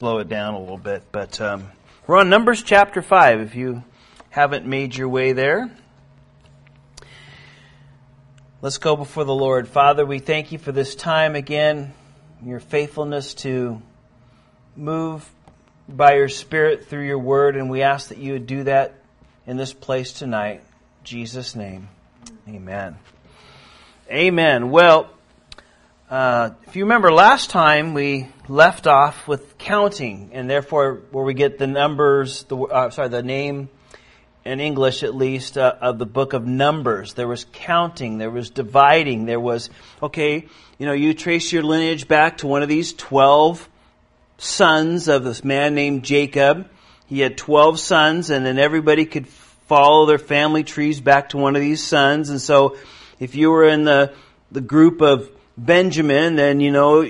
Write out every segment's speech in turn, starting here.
slow it down a little bit. But um, we're on Numbers chapter 5 if you haven't made your way there. Let's go before the Lord. Father, we thank you for this time again, your faithfulness to move by your Spirit through your word, and we ask that you would do that in this place tonight. In Jesus' name, amen. Amen. Well, uh, if you remember last time, we left off with counting, and therefore where we get the numbers, the uh, sorry, the name in English at least uh, of the book of Numbers. There was counting, there was dividing, there was okay. You know, you trace your lineage back to one of these twelve sons of this man named Jacob. He had twelve sons, and then everybody could follow their family trees back to one of these sons. And so, if you were in the the group of Benjamin, then you know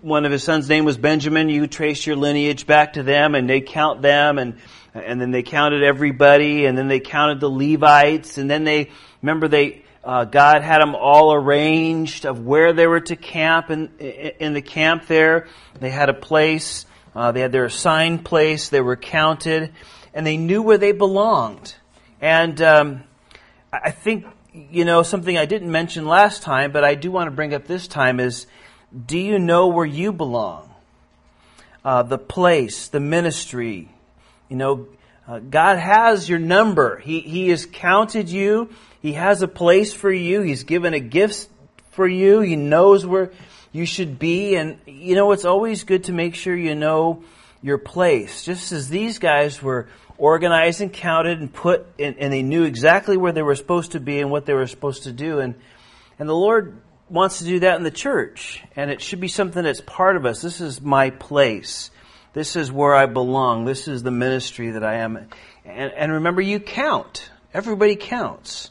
one of his sons' name was Benjamin. You trace your lineage back to them, and they count them, and and then they counted everybody, and then they counted the Levites, and then they remember they uh, God had them all arranged of where they were to camp in in the camp. There, they had a place. Uh, they had their assigned place. They were counted, and they knew where they belonged. And um, I think you know, something I didn't mention last time, but I do want to bring up this time is do you know where you belong? Uh, the place, the ministry. You know, uh, God has your number. He, he has counted you. He has a place for you. He's given a gift for you. He knows where you should be. And, you know, it's always good to make sure you know your place. Just as these guys were organized and counted and put, and, and they knew exactly where they were supposed to be and what they were supposed to do. And, and the Lord wants to do that in the church. And it should be something that's part of us. This is my place. This is where I belong. This is the ministry that I am. And, and remember, you count. Everybody counts.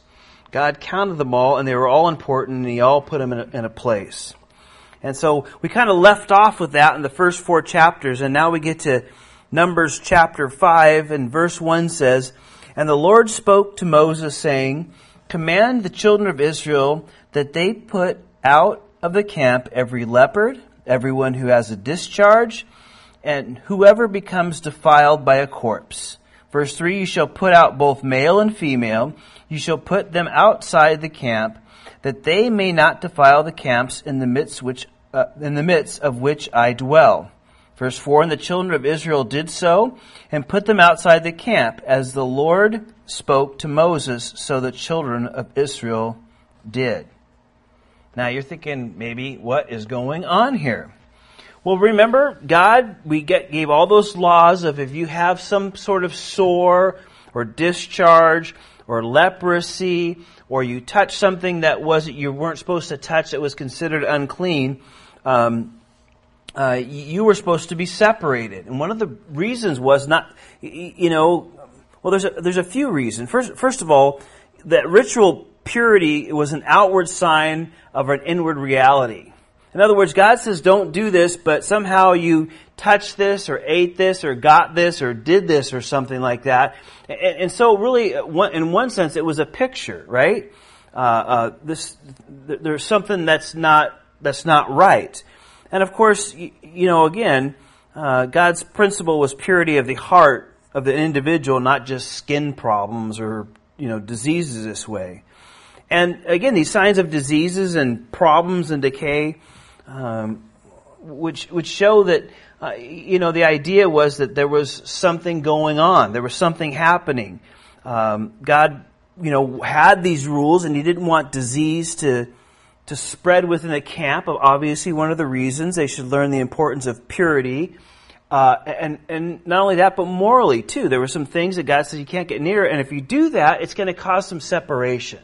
God counted them all, and they were all important, and He all put them in a, in a place. And so we kind of left off with that in the first four chapters, and now we get to Numbers chapter 5 and verse 1 says, And the Lord spoke to Moses, saying, Command the children of Israel that they put out of the camp every leper, everyone who has a discharge, and whoever becomes defiled by a corpse. Verse 3 You shall put out both male and female. You shall put them outside the camp, that they may not defile the camps in the midst, which, uh, in the midst of which I dwell. Verse 4 And the children of Israel did so and put them outside the camp, as the Lord spoke to Moses, so the children of Israel did. Now you're thinking, maybe, what is going on here? Well, remember, God, we get, gave all those laws of if you have some sort of sore or discharge or leprosy, or you touch something that wasn't you weren't supposed to touch that was considered unclean, um, uh, you were supposed to be separated. And one of the reasons was not, you know, well, there's a, there's a few reasons. First, first of all, that ritual purity was an outward sign of an inward reality. In other words, God says don't do this, but somehow you touched this or ate this or got this or did this or something like that. And, and so really, in one sense, it was a picture, right? Uh, uh, this, there's something that's not, that's not right. And of course, you know, again, uh, God's principle was purity of the heart of the individual, not just skin problems or, you know, diseases this way. And again, these signs of diseases and problems and decay, um, which, which show that, uh, you know, the idea was that there was something going on. There was something happening. Um, God, you know, had these rules and he didn't want disease to, to spread within the camp. Obviously, one of the reasons they should learn the importance of purity. Uh, and, and not only that, but morally too. There were some things that God says you can't get near, and if you do that, it's going to cause some separation.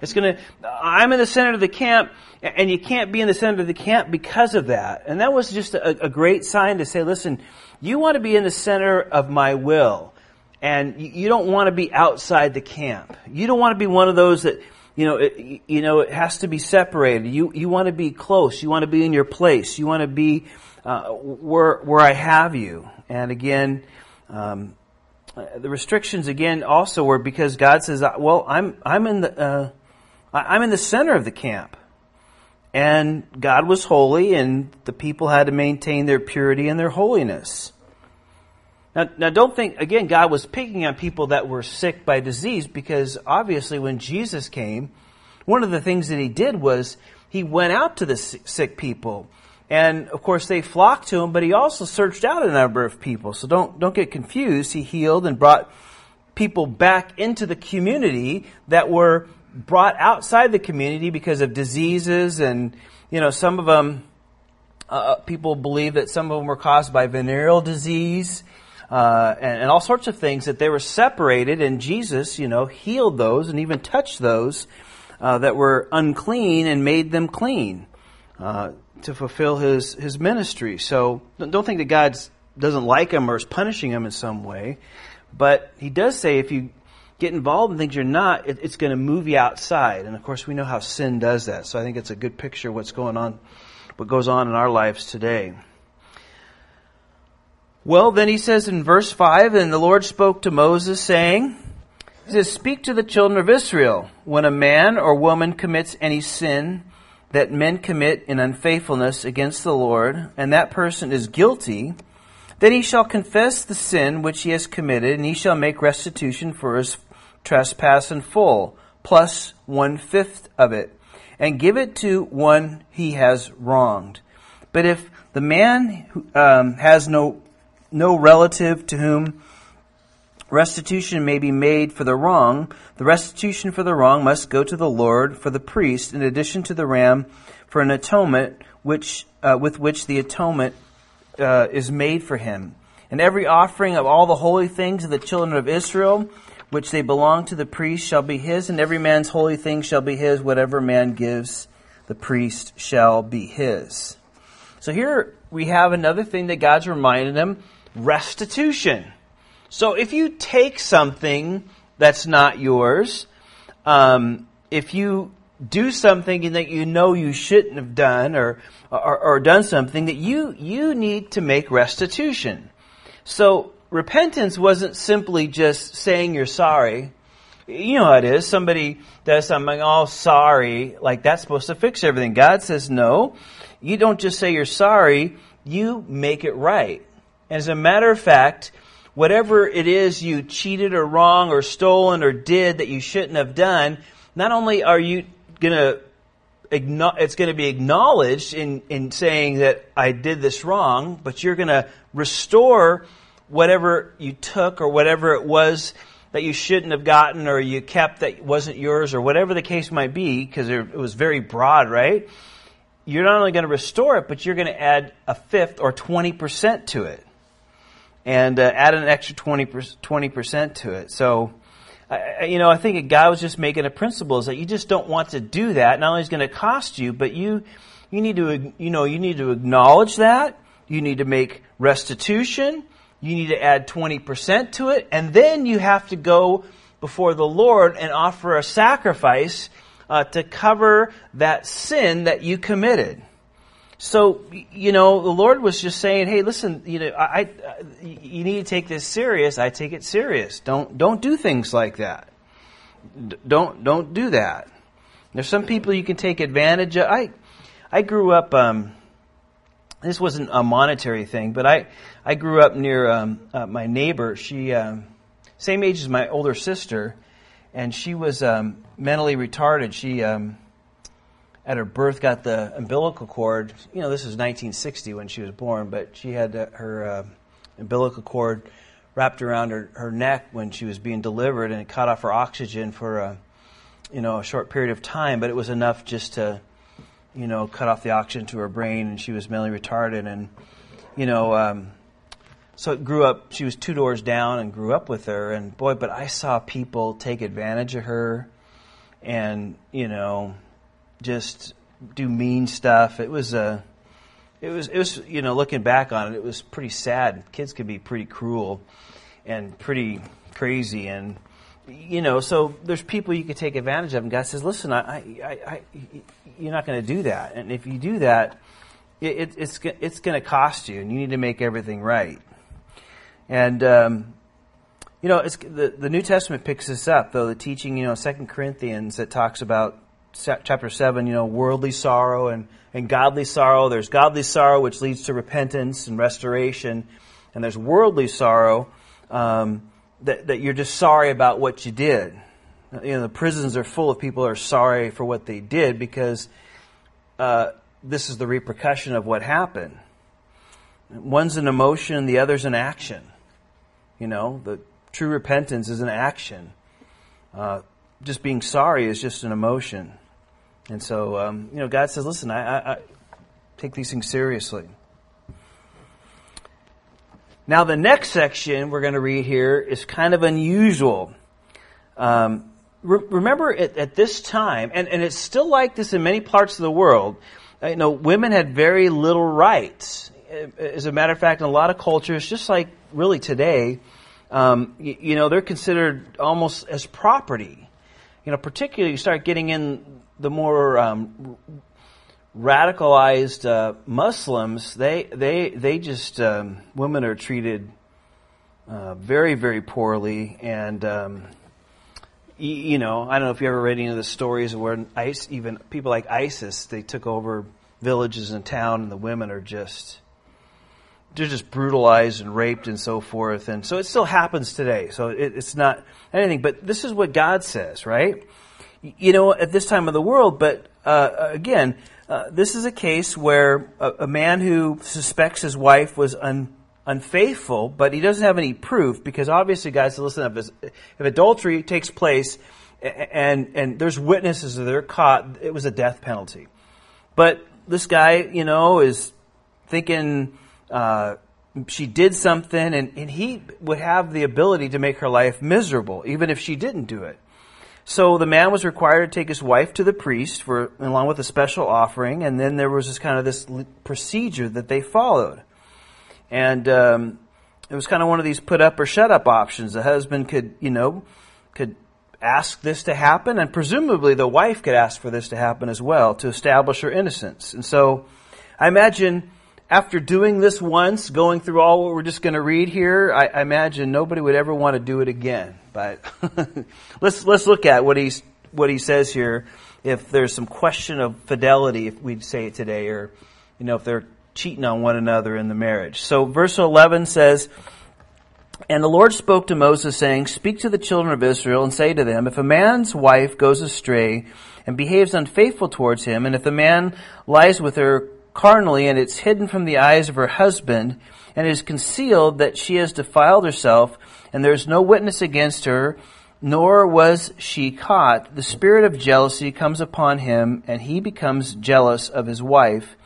It's going to, I'm in the center of the camp, and you can't be in the center of the camp because of that. And that was just a, a great sign to say, listen, you want to be in the center of my will, and you don't want to be outside the camp. You don't want to be one of those that, you know, it, you know, it has to be separated. You, you want to be close. You want to be in your place. You want to be uh, where, where I have you. And again, um, the restrictions again also were because God says, uh, "Well, I'm I'm in the uh, I'm in the center of the camp, and God was holy, and the people had to maintain their purity and their holiness. Now, now don't think, again, God was picking on people that were sick by disease because obviously when Jesus came, one of the things that he did was he went out to the sick people. And of course they flocked to him, but he also searched out a number of people. So don't, don't get confused. He healed and brought people back into the community that were brought outside the community because of diseases and, you know, some of them, uh, uh, people believe that some of them were caused by venereal disease. Uh, and, and, all sorts of things that they were separated, and Jesus, you know, healed those and even touched those uh, that were unclean and made them clean uh, to fulfill his his ministry. So don't think that God doesn't like them or is punishing them in some way, but He does say if you get involved in things you're not, it, it's going to move you outside. And of course, we know how sin does that. So I think it's a good picture of what's going on, what goes on in our lives today. Well, then he says in verse 5, And the Lord spoke to Moses, saying, He says, Speak to the children of Israel. When a man or woman commits any sin that men commit in unfaithfulness against the Lord, and that person is guilty, then he shall confess the sin which he has committed, and he shall make restitution for his trespass in full, plus one fifth of it, and give it to one he has wronged. But if the man um, has no no relative to whom restitution may be made for the wrong, the restitution for the wrong must go to the Lord for the priest, in addition to the ram for an atonement, which uh, with which the atonement uh, is made for him. And every offering of all the holy things of the children of Israel which they belong to the priest shall be his, and every man's holy thing shall be his. Whatever man gives, the priest shall be his. So here we have another thing that God's reminding them restitution. So if you take something that's not yours, um, if you do something that you know you shouldn't have done or, or, or done something that you, you need to make restitution. So repentance wasn't simply just saying you're sorry. You know how it is. Somebody does something, oh, sorry, like that's supposed to fix everything. God says no. You don't just say you're sorry, you make it right. As a matter of fact, whatever it is you cheated or wrong or stolen or did that you shouldn't have done, not only are you going to it's going to be acknowledged in, in saying that I did this wrong, but you're going to restore whatever you took or whatever it was that you shouldn't have gotten or you kept that wasn't yours or whatever the case might be, because it was very broad, right? You're not only going to restore it, but you're going to add a fifth or 20% to it. And uh, add an extra 20%, 20% to it. So, I, you know, I think God was just making a principle is that you just don't want to do that. Not only is going to cost you, but you, you need to, you know, you need to acknowledge that. You need to make restitution you need to add 20% to it, and then you have to go before the Lord and offer a sacrifice uh, to cover that sin that you committed. So, you know, the Lord was just saying, "Hey, listen, you know, I, I, you need to take this serious. I take it serious. Don't, don't do things like that. D- don't, don't do that." There's some people you can take advantage of. I, I grew up. Um, this wasn't a monetary thing, but I, I grew up near um, uh, my neighbor. She, um, same age as my older sister, and she was um, mentally retarded. She, um, at her birth, got the umbilical cord. You know, this was 1960 when she was born, but she had her uh, umbilical cord wrapped around her, her neck when she was being delivered, and it cut off her oxygen for a, you know, a short period of time. But it was enough just to you know, cut off the oxygen to her brain, and she was mentally retarded, and you know, um, so it grew up. She was two doors down, and grew up with her, and boy, but I saw people take advantage of her, and you know, just do mean stuff. It was a, it was it was you know, looking back on it, it was pretty sad. Kids can be pretty cruel, and pretty crazy, and you know, so there's people you could take advantage of, and God says, "Listen, I, I, I you're not going to do that, and if you do that, it, it's it's going to cost you, and you need to make everything right." And um, you know, it's the the New Testament picks this up, though the teaching, you know, Second Corinthians that talks about chapter 7, you know, worldly sorrow and, and godly sorrow. There's godly sorrow, which leads to repentance and restoration. And there's worldly sorrow um, that, that you're just sorry about what you did. You know, the prisons are full of people who are sorry for what they did because uh, this is the repercussion of what happened. One's an emotion, the other's an action. You know, the true repentance is an action. Uh, just being sorry is just an emotion. And so, um, you know, God says, listen, I, I, I take these things seriously. Now, the next section we're going to read here is kind of unusual. Um, re- remember, at, at, this time, and, and it's still like this in many parts of the world, you know, women had very little rights. As a matter of fact, in a lot of cultures, just like really today, um, you, you, know, they're considered almost as property. You know, particularly you start getting in the more um, radicalized uh, Muslims, they they they just um, women are treated uh, very very poorly, and um, you, you, know I don't know if you ever read any of the stories where ICE, even people like ISIS they took over villages and town, and the women are just they're just brutalized and raped and so forth. And so it still happens today. So it, it's not anything. But this is what God says, right? You know, at this time of the world. But uh, again, uh, this is a case where a, a, man who suspects his wife was un, unfaithful, but he doesn't have any proof because obviously, guys, listen up. If, adultery takes place and and there's witnesses that are caught, it was a death penalty. But this guy, you know, is thinking uh, she did something, and, and he would have the ability to make her life miserable, even if she didn't do it. So the man was required to take his wife to the priest for, along with a special offering, and then there was this kind of this procedure that they followed. And um, it was kind of one of these put up or shut up options. The husband could, you know, could ask this to happen, and presumably the wife could ask for this to happen as well to establish her innocence. And so I imagine after doing this once, going through all what we're just going to read here, I, I, imagine nobody would ever want to do it again. But let's let's look at what he's what he says here. If there's some question of fidelity, if we'd say it today, or you know, if they're cheating on one another in the marriage. So verse 11 says, And the Lord spoke to Moses, saying, Speak to the children of Israel and say to them, If a man's wife goes astray and behaves unfaithful towards him, and if the man lies with her carnally, and it's hidden from the eyes of her husband, and is concealed that she has defiled herself, and there is no witness against her, nor was she caught, the spirit of jealousy comes upon him, and he becomes jealous of his wife,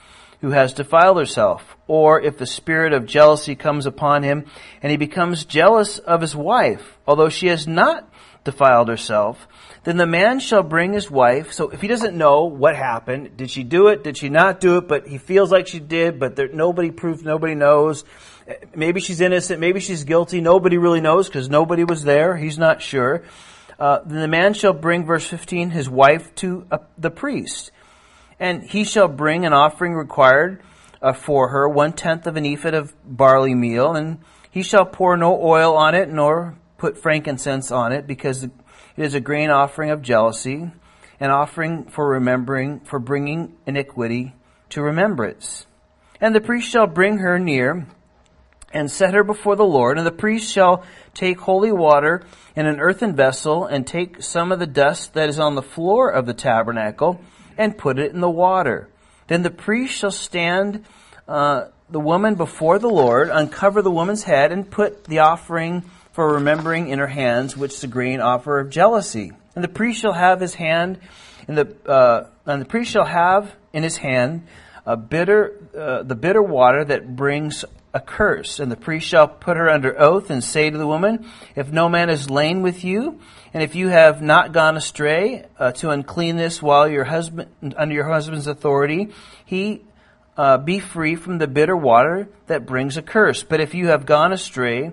who has defiled herself. Or if the spirit of jealousy comes upon him, and he becomes jealous of his wife, although she has not defiled herself, then the man shall bring his wife. So if he doesn't know what happened, did she do it? Did she not do it? But he feels like she did, but there, nobody proves, nobody knows. Maybe she's innocent, maybe she's guilty. Nobody really knows because nobody was there. He's not sure. Uh, the man shall bring, verse 15, his wife to uh, the priest. And he shall bring an offering required uh, for her, one tenth of an ephah of barley meal, and he shall pour no oil on it, nor put frankincense on it because it is a grain offering of jealousy, an offering for remembering, for bringing iniquity to remembrance. And the priest shall bring her near and set her before the Lord, and the priest shall take holy water in an earthen vessel and take some of the dust that is on the floor of the tabernacle and put it in the water. Then the priest shall stand uh, the woman before the Lord, uncover the woman's head, and put the offering for remembering in her hands, which is a grain offer of jealousy. And the priest shall have his hand in the, uh, and the priest shall have in his hand a bitter, uh, the bitter water that brings a curse. And the priest shall put her under oath and say to the woman, If no man is lain with you, and if you have not gone astray uh, to uncleanness while your husband under your husband's authority, he uh, be free from the bitter water that brings a curse. But if you have gone astray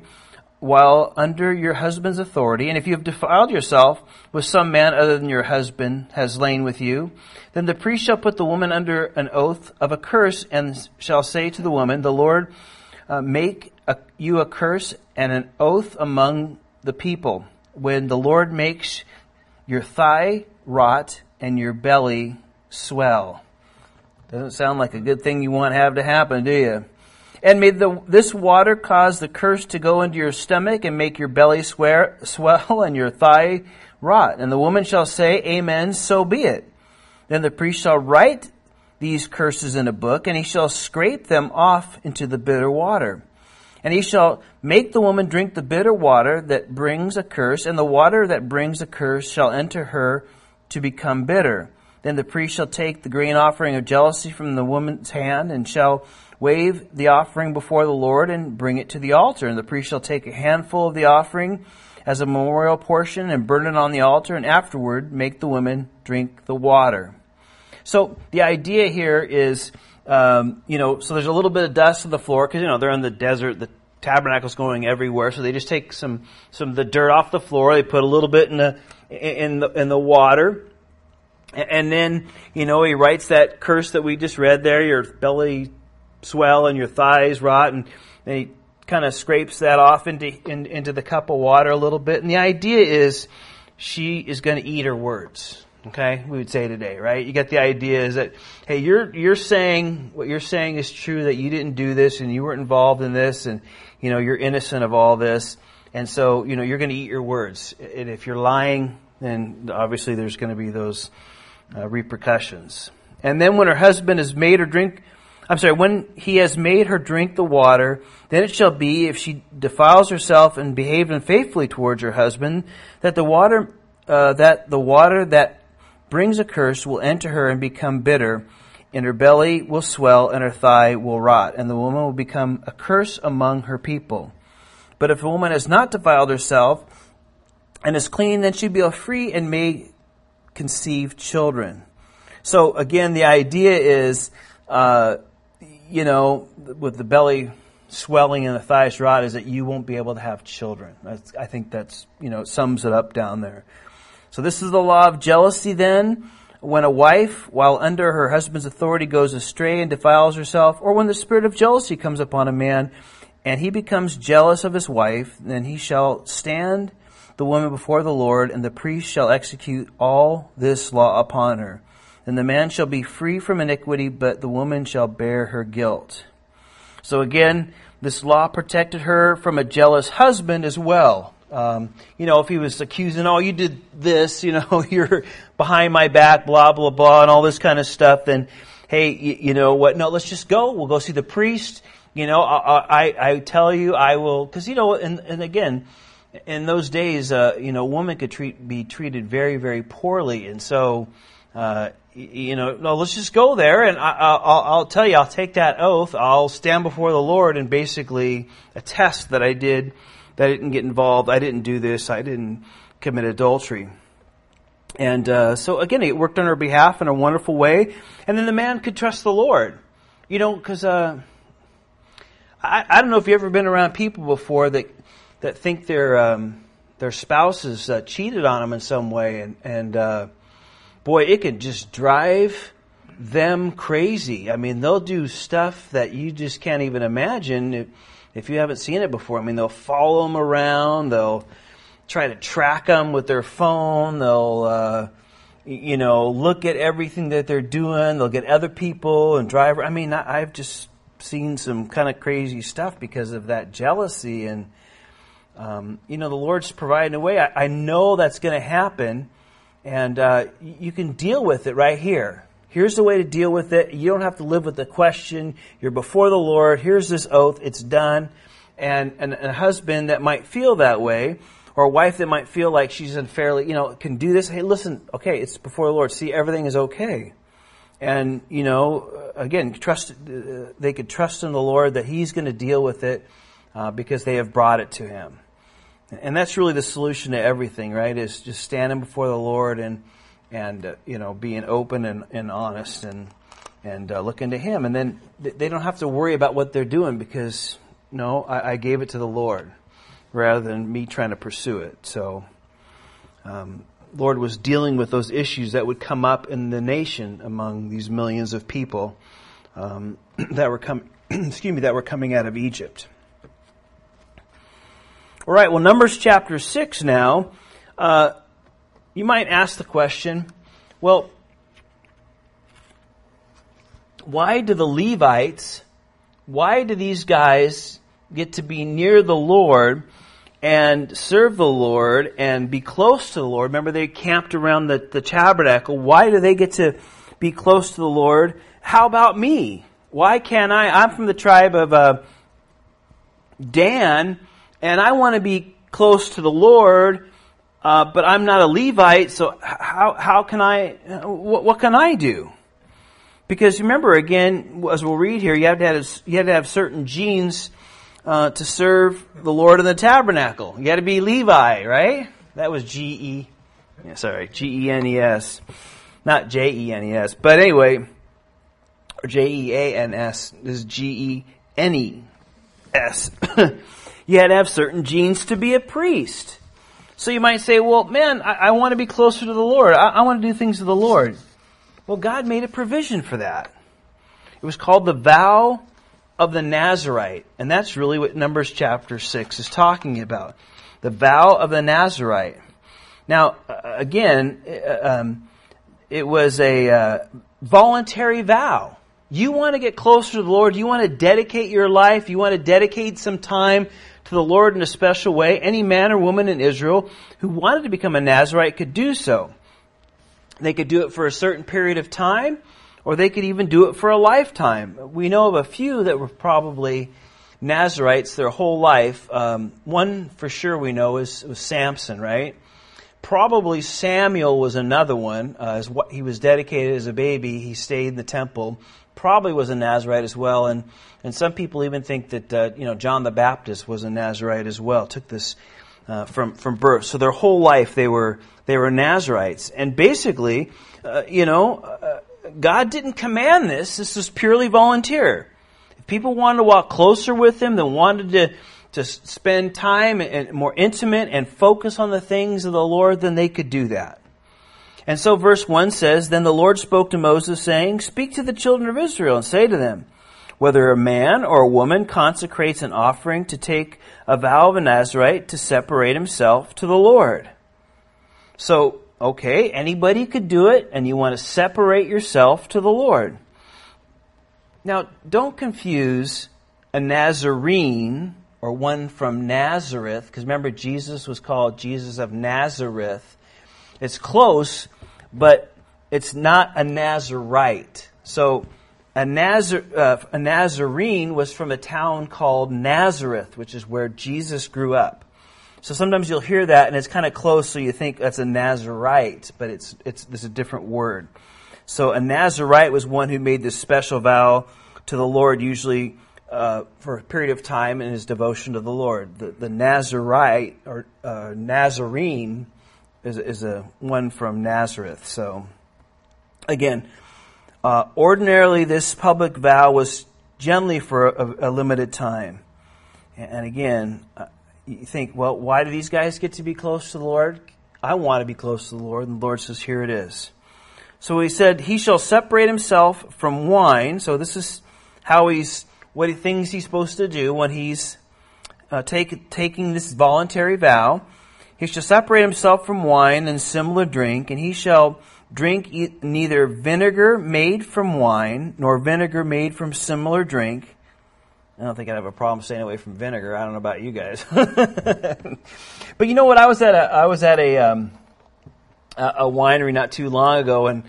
while under your husband's authority, and if you have defiled yourself with some man other than your husband has lain with you, then the priest shall put the woman under an oath of a curse and shall say to the woman, The Lord uh, make a, you a curse and an oath among the people. When the Lord makes your thigh rot and your belly swell. Doesn't sound like a good thing you want to have to happen, do you? And may the, this water cause the curse to go into your stomach and make your belly swear, swell and your thigh rot. And the woman shall say, Amen, so be it. Then the priest shall write these curses in a book, and he shall scrape them off into the bitter water. And he shall make the woman drink the bitter water that brings a curse, and the water that brings a curse shall enter her to become bitter. Then the priest shall take the grain offering of jealousy from the woman's hand, and shall wave the offering before the Lord, and bring it to the altar. And the priest shall take a handful of the offering as a memorial portion, and burn it on the altar, and afterward make the women drink the water. So the idea here is um, you know, so there's a little bit of dust on the floor because you know they're in the desert. The tabernacle's going everywhere, so they just take some some of the dirt off the floor. They put a little bit in the in the in the water, and then you know he writes that curse that we just read there: your belly swell and your thighs rot, and, and he kind of scrapes that off into in, into the cup of water a little bit. And the idea is she is going to eat her words. Okay, we would say today, right? You get the idea is that, hey, you're, you're saying, what you're saying is true that you didn't do this and you weren't involved in this and, you know, you're innocent of all this. And so, you know, you're going to eat your words. And if you're lying, then obviously there's going to be those uh, repercussions. And then when her husband has made her drink, I'm sorry, when he has made her drink the water, then it shall be, if she defiles herself and behaved unfaithfully towards her husband, that the water, uh, that the water that brings a curse will enter her and become bitter, and her belly will swell and her thigh will rot, and the woman will become a curse among her people. But if a woman has not defiled herself and is clean, then she be free and may conceive children. So again, the idea is, uh, you know, with the belly swelling and the thighs rot, is that you won't be able to have children. That's, I think that's, you know, sums it up down there. So this is the law of jealousy then. When a wife, while under her husband's authority, goes astray and defiles herself, or when the spirit of jealousy comes upon a man, and he becomes jealous of his wife, then he shall stand the woman before the Lord, and the priest shall execute all this law upon her. And the man shall be free from iniquity, but the woman shall bear her guilt. So again, this law protected her from a jealous husband as well. Um, you know, if he was accusing, oh, you did this, you know, you're behind my back, blah, blah, blah, and all this kind of stuff, then, hey, you, you know what, no, let's just go. We'll go see the priest. You know, I, I, I tell you, I will, cause you know, and, and again, in those days, uh, you know, a woman could treat, be treated very, very poorly. And so, uh, you know, no, let's just go there and I, will I'll tell you, I'll take that oath. I'll stand before the Lord and basically attest that I did that I didn't get involved. I didn't do this. I didn't commit adultery. And uh, so again, it worked on her behalf in a wonderful way. And then the man could trust the Lord, you know, because uh, I, I don't know if you've ever been around people before that that think their um, their spouses uh, cheated on them in some way, and and uh, boy, it can just drive them crazy. I mean, they'll do stuff that you just can't even imagine if if you haven't seen it before, I mean, they'll follow them around. They'll try to track them with their phone. They'll, uh, you know, look at everything that they're doing. They'll get other people and drive. I mean, I've just seen some kind of crazy stuff because of that jealousy. And, um, you know, the Lord's providing a way. I, I know that's going to happen. And uh, you can deal with it right here. Here's the way to deal with it. You don't have to live with the question. You're before the Lord. Here's this oath. It's done. And, and a husband that might feel that way, or a wife that might feel like she's unfairly, you know, can do this. Hey, listen, okay, it's before the Lord. See, everything is okay. And, you know, again, trust, uh, they could trust in the Lord that He's going to deal with it uh, because they have brought it to Him. And that's really the solution to everything, right? Is just standing before the Lord and, and uh, you know being open and, and honest and and uh, looking to Him, and then they don't have to worry about what they're doing because no, I, I gave it to the Lord rather than me trying to pursue it. So, um, Lord was dealing with those issues that would come up in the nation among these millions of people um, that were coming. excuse me, that were coming out of Egypt. All right. Well, Numbers chapter six now. Uh, you might ask the question, Well, why do the Levites, why do these guys get to be near the Lord and serve the Lord and be close to the Lord? Remember, they camped around the, the tabernacle. Why do they get to be close to the Lord? How about me? Why can't I? I'm from the tribe of uh, Dan, and I want to be close to the Lord, uh, but I'm not a Levite, so how, how can I, what, what can I do? Because remember, again, as we'll read here, you have to have, you have, to have certain genes uh, to serve the Lord in the tabernacle. You got to be Levi, right? That was G E, yeah, sorry, G E N E S, not J E N E S. But anyway, or J E A N S. This is G E N E S. you had to have certain genes to be a priest. So you might say, well, man, I, I want to be closer to the Lord. I, I want to do things to the Lord. Well, God made a provision for that. It was called the vow of the Nazarite. And that's really what Numbers chapter 6 is talking about. The vow of the Nazarite. Now, uh, again, uh, um, it was a uh, voluntary vow. You want to get closer to the Lord. You want to dedicate your life. You want to dedicate some time to the Lord in a special way. Any man or woman in Israel who wanted to become a Nazarite could do so. They could do it for a certain period of time, or they could even do it for a lifetime. We know of a few that were probably Nazarites their whole life. Um, one for sure we know is was Samson, right? Probably Samuel was another one. Uh, as what he was dedicated as a baby, he stayed in the temple. Probably was a Nazarite as well, and and some people even think that uh, you know John the Baptist was a Nazarite as well. Took this uh, from from birth. So their whole life they were they were Nazarites, and basically, uh, you know, uh, God didn't command this. This was purely volunteer. If people wanted to walk closer with Him, they wanted to to spend time and more intimate and focus on the things of the Lord, then they could do that. And so verse 1 says, Then the Lord spoke to Moses, saying, Speak to the children of Israel and say to them, whether a man or a woman consecrates an offering to take a vow of a Nazarite to separate himself to the Lord. So, okay, anybody could do it, and you want to separate yourself to the Lord. Now, don't confuse a Nazarene or one from Nazareth, because remember, Jesus was called Jesus of Nazareth. It's close, but it's not a Nazarite. So, a, Nazar, uh, a Nazarene was from a town called Nazareth, which is where Jesus grew up. So sometimes you'll hear that and it's kind of close, so you think that's a Nazarite, but it's, it's, a different word. So a Nazarite was one who made this special vow to the Lord, usually uh, for a period of time in his devotion to the Lord. The, the Nazarite or uh, Nazarene is, is a one from Nazareth. So again, uh, ordinarily, this public vow was generally for a, a limited time. And again, uh, you think, well, why do these guys get to be close to the Lord? I want to be close to the Lord. And the Lord says, here it is. So he said, he shall separate himself from wine. So this is how he's, what he thinks he's supposed to do when he's uh, take, taking this voluntary vow. He shall separate himself from wine and similar drink, and he shall Drink neither vinegar made from wine nor vinegar made from similar drink. I don't think I'd have a problem staying away from vinegar. I don't know about you guys, but you know what? I was at a I was at a um, a winery not too long ago, and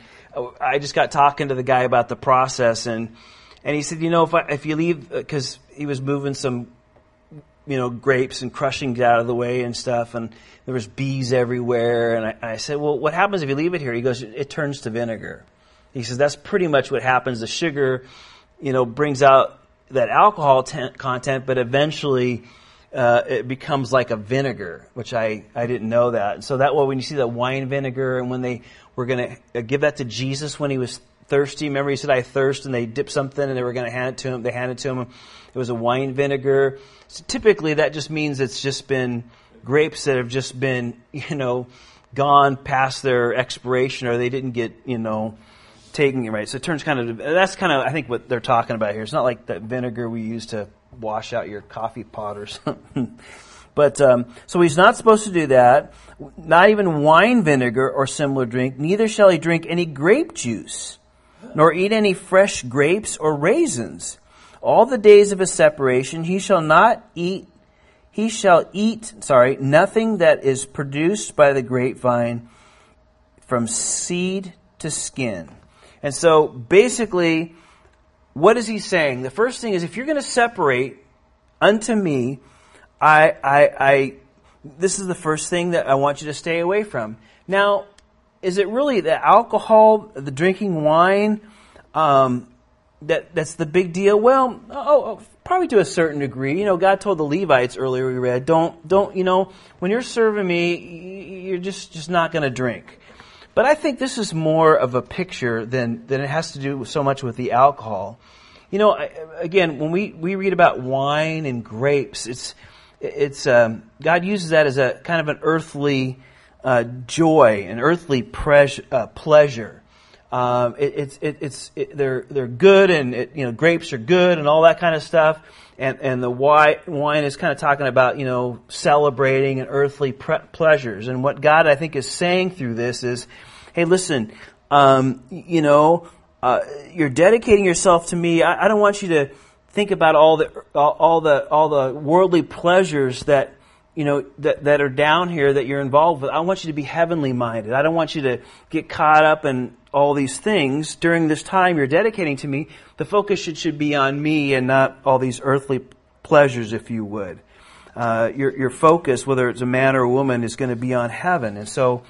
I just got talking to the guy about the process, and and he said, you know, if I, if you leave, because he was moving some you know, grapes and crushing out of the way and stuff, and there was bees everywhere. And I, I, said, well, what happens if you leave it here? He goes, it turns to vinegar. He says, that's pretty much what happens. The sugar, you know, brings out that alcohol t- content, but eventually uh, it becomes like a vinegar, which I, I didn't know that. And so that way, when you see that wine vinegar, and when they were going to give that to Jesus when he was thirsty, remember he said, I thirst, and they dipped something and they were going to hand it to him. They handed it to him. It was a wine vinegar. So typically, that just means it's just been grapes that have just been, you know, gone past their expiration or they didn't get, you know, taking it right. So it turns kind of, that's kind of, I think, what they're talking about here. It's not like that vinegar we use to wash out your coffee pot or something. but um, so he's not supposed to do that. Not even wine vinegar or similar drink. Neither shall he drink any grape juice, nor eat any fresh grapes or raisins. All the days of his separation he shall not eat. He shall eat, sorry, nothing that is produced by the grapevine from seed to skin. And so basically, what is he saying? The first thing is if you're going to separate unto me, I, I, I, this is the first thing that I want you to stay away from. Now, is it really the alcohol, the drinking wine, um, that that's the big deal? Well, oh, oh, probably to a certain degree. You know, God told the Levites earlier we read, don't, don't, you know, when you're serving me, you're just just not going to drink. But I think this is more of a picture than, than it has to do so much with the alcohol. You know, again, when we, we read about wine and grapes, it's, it's, um, God uses that as a kind of an earthly uh, joy, and earthly uh, pleasure. Um, it, it's, it, it's, it, they're, they're good and, it, you know, grapes are good and all that kind of stuff. And, and the wine, wine is kind of talking about, you know, celebrating and earthly pre- pleasures. And what God, I think, is saying through this is, hey, listen, um, you know, uh, you're dedicating yourself to me. I, I, don't want you to think about all the all, all the all the worldly pleasures that you know that that are down here that you're involved with. I want you to be heavenly minded. I don't want you to get caught up in all these things during this time you're dedicating to me. The focus should should be on me and not all these earthly pleasures, if you would. Uh, your your focus, whether it's a man or a woman, is going to be on heaven, and so.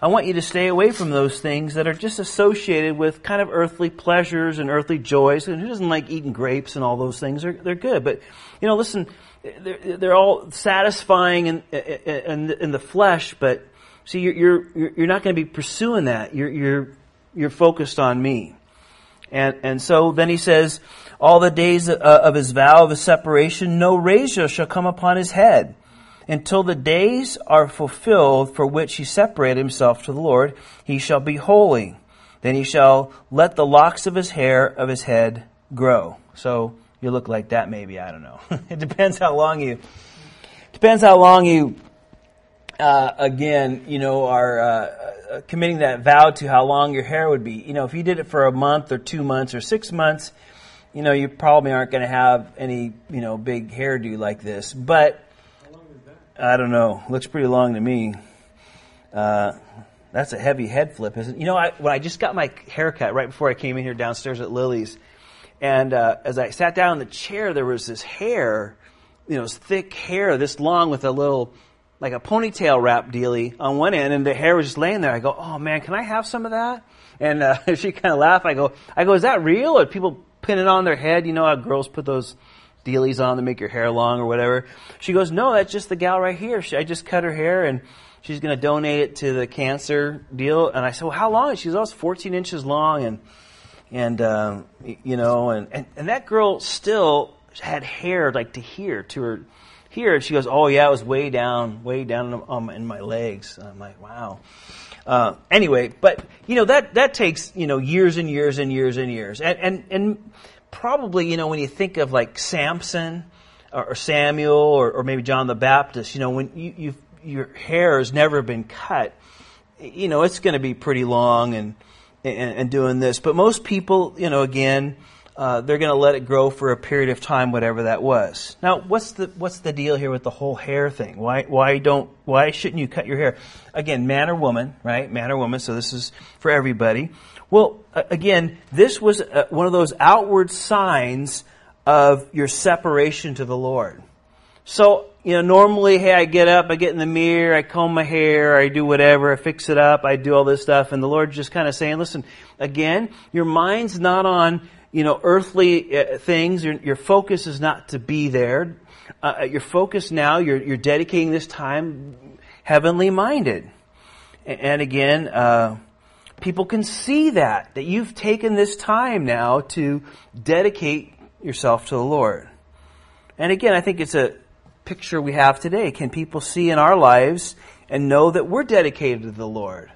I want you to stay away from those things that are just associated with kind of earthly pleasures and earthly joys. And who doesn't like eating grapes and all those things? They're, they're good. But, you know, listen, they're, they're all satisfying in, in, in the flesh, but see, you're, you're, you're not going to be pursuing that. You're, you're, you're focused on me. And, and so then he says, all the days uh, of his vow of his separation, no razor shall come upon his head until the days are fulfilled for which he separated himself to the Lord, he shall be holy. Then he shall let the locks of his hair of his head grow. So you look like that maybe, I don't know. it depends how long you, depends how long you, uh, again, you know, are, uh, uh, committing that vow to how long your hair would be. You know, if you did it for a month or two months or six months, you know, you probably aren't going to have any, you know, big hairdo like this. But I don't know. Looks pretty long to me. Uh, that's a heavy head flip, isn't it? You know, I, when I just got my haircut right before I came in here downstairs at Lily's, and uh, as I sat down in the chair, there was this hair, you know, this thick hair, this long with a little, like a ponytail wrap dealy on one end, and the hair was just laying there. I go, oh man, can I have some of that? And uh, she kind of laughed. I go, I go, is that real? Or people pin it on their head? You know how girls put those dealies on to make your hair long or whatever. She goes, no, that's just the gal right here. She, I just cut her hair and she's going to donate it to the cancer deal. And I said, well, how long? She goes, oh, it's 14 inches long. And, and, um, you know, and, and, and that girl still had hair like to here, to her here. And she goes, oh yeah, it was way down, way down um, in my legs. I'm like, wow. Uh, anyway, but you know that that takes you know years and years and years and years, and and and probably, you know, when you think of like Samson or, or Samuel or, or, maybe John the Baptist, you know, when you, your hair has never been cut, you know, it's going to be pretty long and, and, and, doing this. But most people, you know, again, uh, they're going to let it grow for a period of time, whatever that was. Now, what's the what's the deal here with the whole hair thing? Why why don't why shouldn't you cut your hair? Again, man or woman, right? Man or woman. So this is for everybody. Well, again, this was uh, one of those outward signs of your separation to the Lord. So, you know, normally, hey, I get up, I get in the mirror, I comb my hair, I do whatever, I fix it up, I do all this stuff, and the Lord's just kind of saying, listen, again, your mind's not on, you know, earthly uh, things, your, your, focus is not to be there. Uh, your focus now, you're, you're dedicating this time heavenly minded. And again, uh, people can see that, that you've taken this time now to dedicate yourself to the Lord. And again, I think it's a picture we have today. Can people see in our lives and know that we're dedicated to the Lord?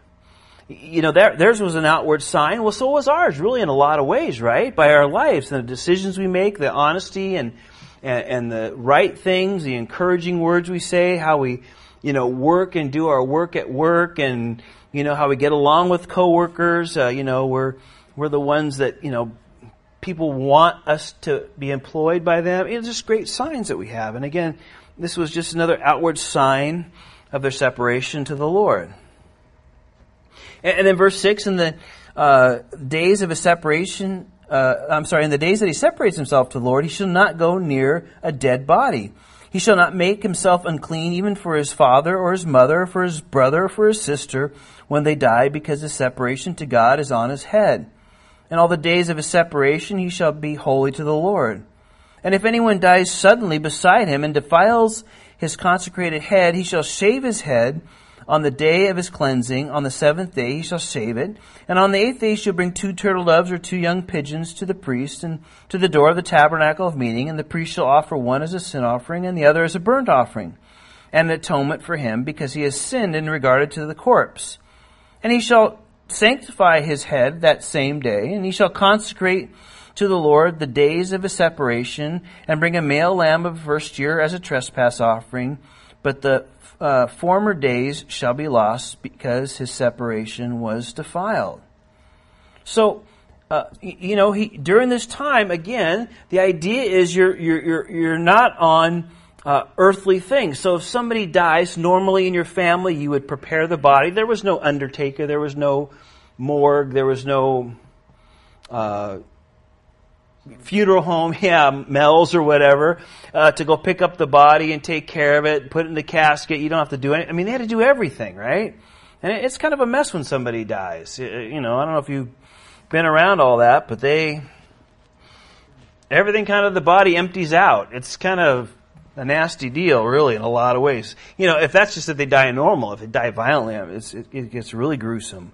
You know, their, theirs was an outward sign. Well, so was ours, really, in a lot of ways, right? By our lives and the decisions we make, the honesty and, and, and the right things, the encouraging words we say, how we, you know, work and do our work at work, and you know how we get along with coworkers. Uh, you know, we're we're the ones that you know people want us to be employed by them. It's just great signs that we have. And again, this was just another outward sign of their separation to the Lord. And, and then verse six, in the uh, days of a separation, uh, I'm sorry, in the days that he separates himself to the Lord, he shall not go near a dead body. He shall not make himself unclean even for his father or his mother, or for his brother or for his sister when they die, because his separation to God is on his head. And all the days of his separation he shall be holy to the Lord. And if anyone dies suddenly beside him and defiles his consecrated head, he shall shave his head on the day of his cleansing, on the seventh day he shall shave it. And on the eighth day he shall bring two turtle doves or two young pigeons to the priest and to the door of the tabernacle of meeting. And the priest shall offer one as a sin offering and the other as a burnt offering and an atonement for him because he has sinned in regard to the corpse. And he shall sanctify his head that same day and he shall consecrate to the Lord the days of his separation and bring a male lamb of first year as a trespass offering. But the uh, former days shall be lost because his separation was defiled. So, uh, you know, he, during this time, again, the idea is you're, you're, you're, you're not on uh, earthly things. So if somebody dies, normally in your family, you would prepare the body. There was no undertaker, there was no morgue, there was no uh, funeral home, yeah, Mel's or whatever, uh, to go pick up the body and take care of it, put it in the casket. You don't have to do anything. I mean, they had to do everything, right? And it's kind of a mess when somebody dies. You know, I don't know if you've been around all that, but they, everything kind of the body empties out. It's kind of a nasty deal, really, in a lot of ways. You know, if that's just that they die normal, if they die violently, it, it gets really gruesome.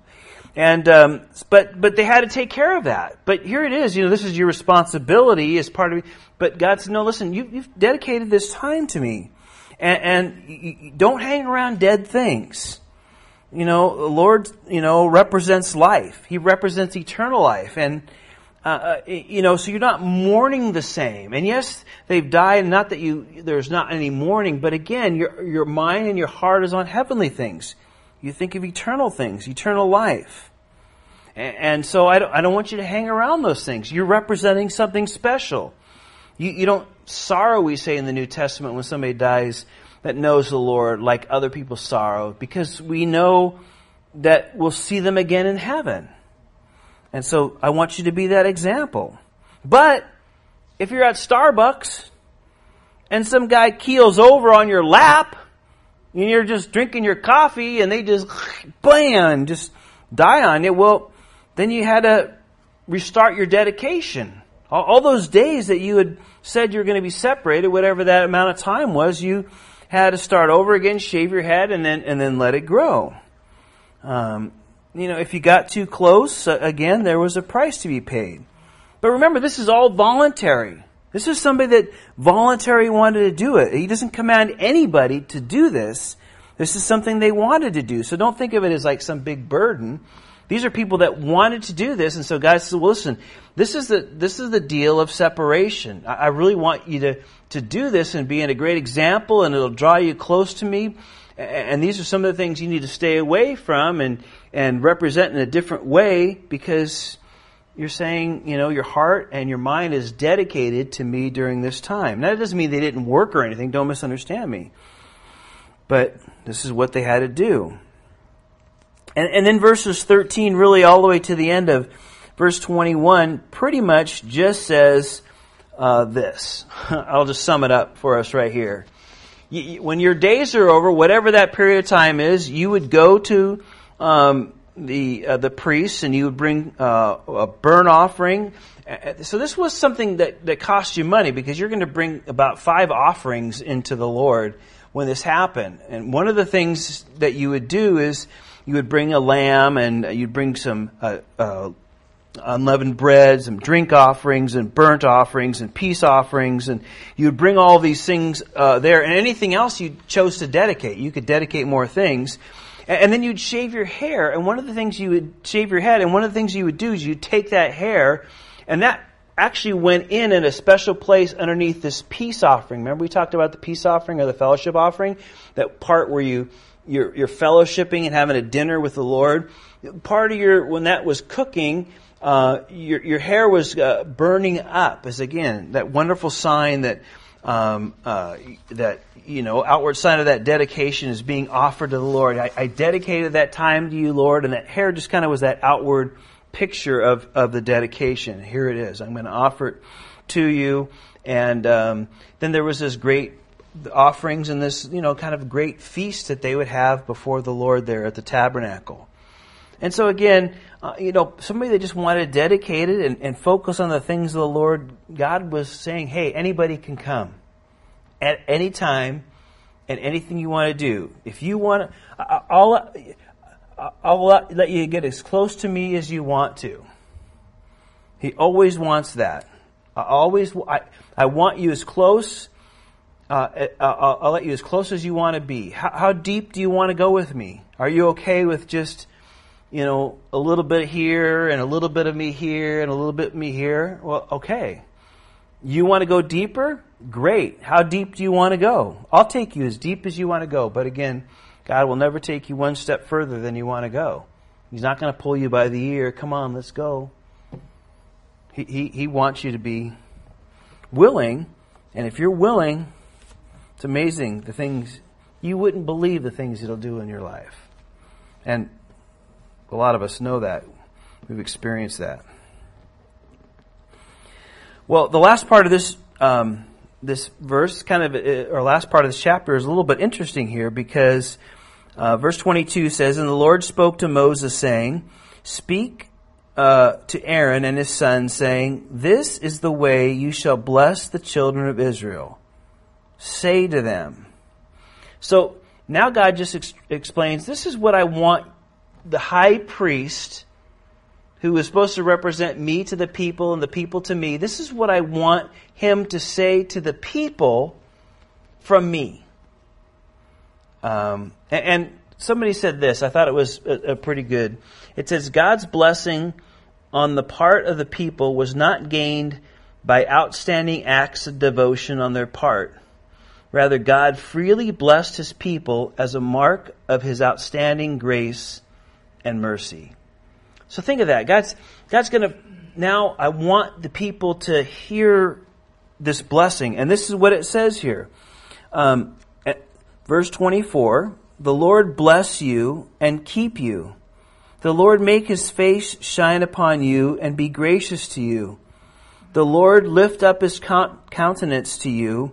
And um, but but they had to take care of that. But here it is. You know, this is your responsibility as part of. But God said, "No, listen. You, have dedicated this time to me, and, and don't hang around dead things." You know, the Lord, you know, represents life. He represents eternal life, and uh, uh you know, so you're not mourning the same. And yes, they've died. Not that you there's not any mourning, but again, your your mind and your heart is on heavenly things. You think of eternal things, eternal life. And so I don't, I don't want you to hang around those things. You're representing something special. You, you don't sorrow, we say in the New Testament, when somebody dies that knows the Lord like other people sorrow because we know that we'll see them again in heaven. And so I want you to be that example. But if you're at Starbucks and some guy keels over on your lap and you're just drinking your coffee and they just bam, just die on you, well, then you had to restart your dedication. All, all those days that you had said you were going to be separated, whatever that amount of time was, you had to start over again, shave your head, and then and then let it grow. Um, you know, if you got too close, uh, again, there was a price to be paid. But remember, this is all voluntary. This is somebody that voluntarily wanted to do it. He doesn't command anybody to do this. This is something they wanted to do. So don't think of it as like some big burden. These are people that wanted to do this, and so God says, well, listen, this is the this is the deal of separation. I, I really want you to to do this and be in a great example, and it'll draw you close to me. And these are some of the things you need to stay away from and and represent in a different way because you're saying, you know, your heart and your mind is dedicated to me during this time. Now, that doesn't mean they didn't work or anything. Don't misunderstand me. But this is what they had to do. And, and then verses 13, really all the way to the end of verse 21, pretty much just says uh, this. I'll just sum it up for us right here. when your days are over, whatever that period of time is, you would go to um, the uh, the priests and you would bring uh, a burnt offering. So this was something that, that cost you money because you're going to bring about five offerings into the Lord when this happened. And one of the things that you would do is you would bring a lamb and you'd bring some uh, uh, unleavened bread, some drink offerings and burnt offerings and peace offerings, and you would bring all these things uh, there, and anything else you chose to dedicate. You could dedicate more things. And then you'd shave your hair, and one of the things you would shave your head, and one of the things you would do is you'd take that hair, and that actually went in in a special place underneath this peace offering. Remember we talked about the peace offering or the fellowship offering? That part where you, you're, you're fellowshipping and having a dinner with the Lord. Part of your, when that was cooking, uh, your, your hair was uh, burning up as again, that wonderful sign that, um, uh, that, you know, outward sign of that dedication is being offered to the Lord. I, I dedicated that time to you, Lord, and that hair just kind of was that outward picture of, of the dedication. Here it is. I'm going to offer it to you. And um, then there was this great offerings and this, you know, kind of great feast that they would have before the Lord there at the tabernacle. And so again, uh, you know, somebody that just wanted to dedicate it and, and focus on the things of the Lord, God was saying, hey, anybody can come at any time and anything you want to do. If you want to, I'll, I'll let you get as close to me as you want to. He always wants that. I always, I, I want you as close. Uh, I'll, I'll, let you as close as you want to be. How, how deep do you want to go with me? Are you okay with just, you know, a little bit here and a little bit of me here and a little bit of me here? Well, okay. You want to go deeper? Great. How deep do you want to go? I'll take you as deep as you want to go. But again, God will never take you one step further than you want to go. He's not going to pull you by the ear. Come on, let's go. He, he, he wants you to be willing. And if you're willing, it's amazing the things, you wouldn't believe the things it'll do in your life. And a lot of us know that. We've experienced that. Well, the last part of this um, this verse, kind of, uh, or last part of this chapter, is a little bit interesting here because uh, verse 22 says, And the Lord spoke to Moses, saying, Speak uh, to Aaron and his sons, saying, This is the way you shall bless the children of Israel. Say to them. So now God just ex- explains, This is what I want the high priest, who is supposed to represent me to the people and the people to me, this is what I want him to say to the people from me. Um, and, and, somebody said this. I thought it was a, a pretty good. It says God's blessing on the part of the people was not gained by outstanding acts of devotion on their part. Rather, God freely blessed his people as a mark of his outstanding grace and mercy. So think of that. God's, God's going to, now I want the people to hear this blessing. And this is what it says here. Um, verse 24 The Lord bless you and keep you. The Lord make his face shine upon you and be gracious to you. The Lord lift up his countenance to you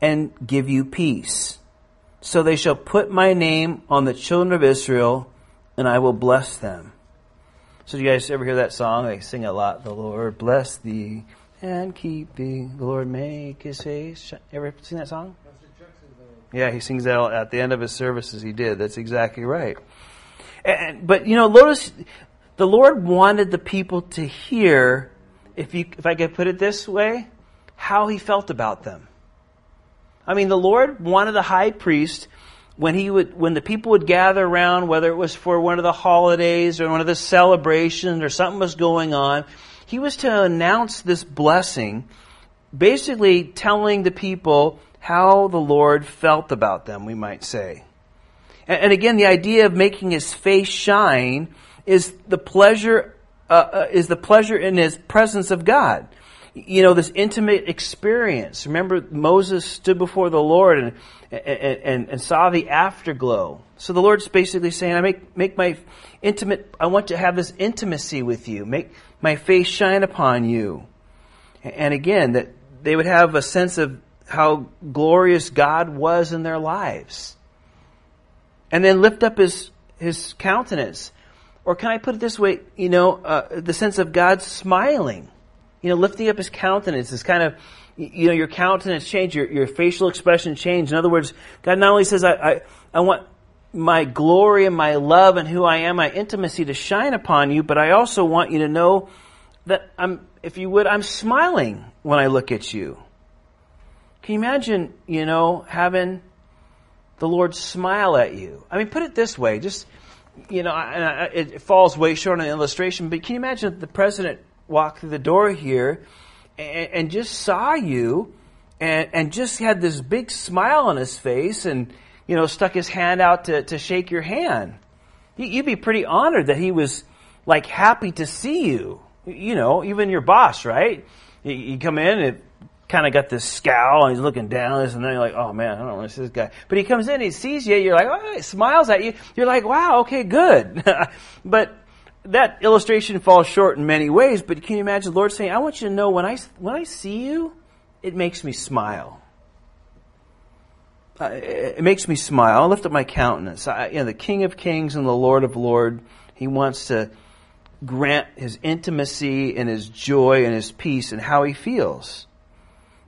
and give you peace. So they shall put my name on the children of Israel, and I will bless them. So do you guys ever hear that song? They sing a lot. The Lord bless thee and keep thee. The Lord make his face. Ever sing that song? Yeah, he sings that at the end of his services. He did. That's exactly right. And, but you know, the Lord wanted the people to hear, if you, if I could put it this way, how he felt about them. I mean, the Lord wanted the high priest when he would, when the people would gather around, whether it was for one of the holidays or one of the celebrations or something was going on, he was to announce this blessing, basically telling the people how the Lord felt about them, we might say. And, and again, the idea of making his face shine is the pleasure, uh, uh, is the pleasure in his presence of God. You know, this intimate experience. Remember, Moses stood before the Lord and, and, and, and saw the afterglow. So the Lord's basically saying, I make, make my intimate, I want to have this intimacy with you. Make my face shine upon you. And again, that they would have a sense of how glorious God was in their lives. And then lift up his, his countenance. Or can I put it this way? You know, uh, the sense of God smiling. You know, lifting up his countenance is kind of, you know, your countenance change, your, your facial expression change. In other words, God not only says, I, I, I want my glory and my love and who I am, my intimacy to shine upon you, but I also want you to know that I'm, if you would, I'm smiling when I look at you. Can you imagine, you know, having the Lord smile at you? I mean, put it this way, just, you know, it falls way short on the illustration, but can you imagine the president walked through the door here and, and just saw you and, and just had this big smile on his face and, you know, stuck his hand out to, to shake your hand. You'd be pretty honored that he was like happy to see you. You know, even your boss, right? You, come in and kind of got this scowl and he's looking down and then you're like, oh man, I don't want to see this guy. But he comes in, he sees you, you're like, oh, he smiles at you. You're like, wow, okay, good. but that illustration falls short in many ways, but can you imagine the Lord saying, I want you to know when I, when I see you, it makes me smile. Uh, it makes me smile. I lift up my countenance. I, you know, the King of Kings and the Lord of Lords, He wants to grant His intimacy and His joy and His peace and how He feels.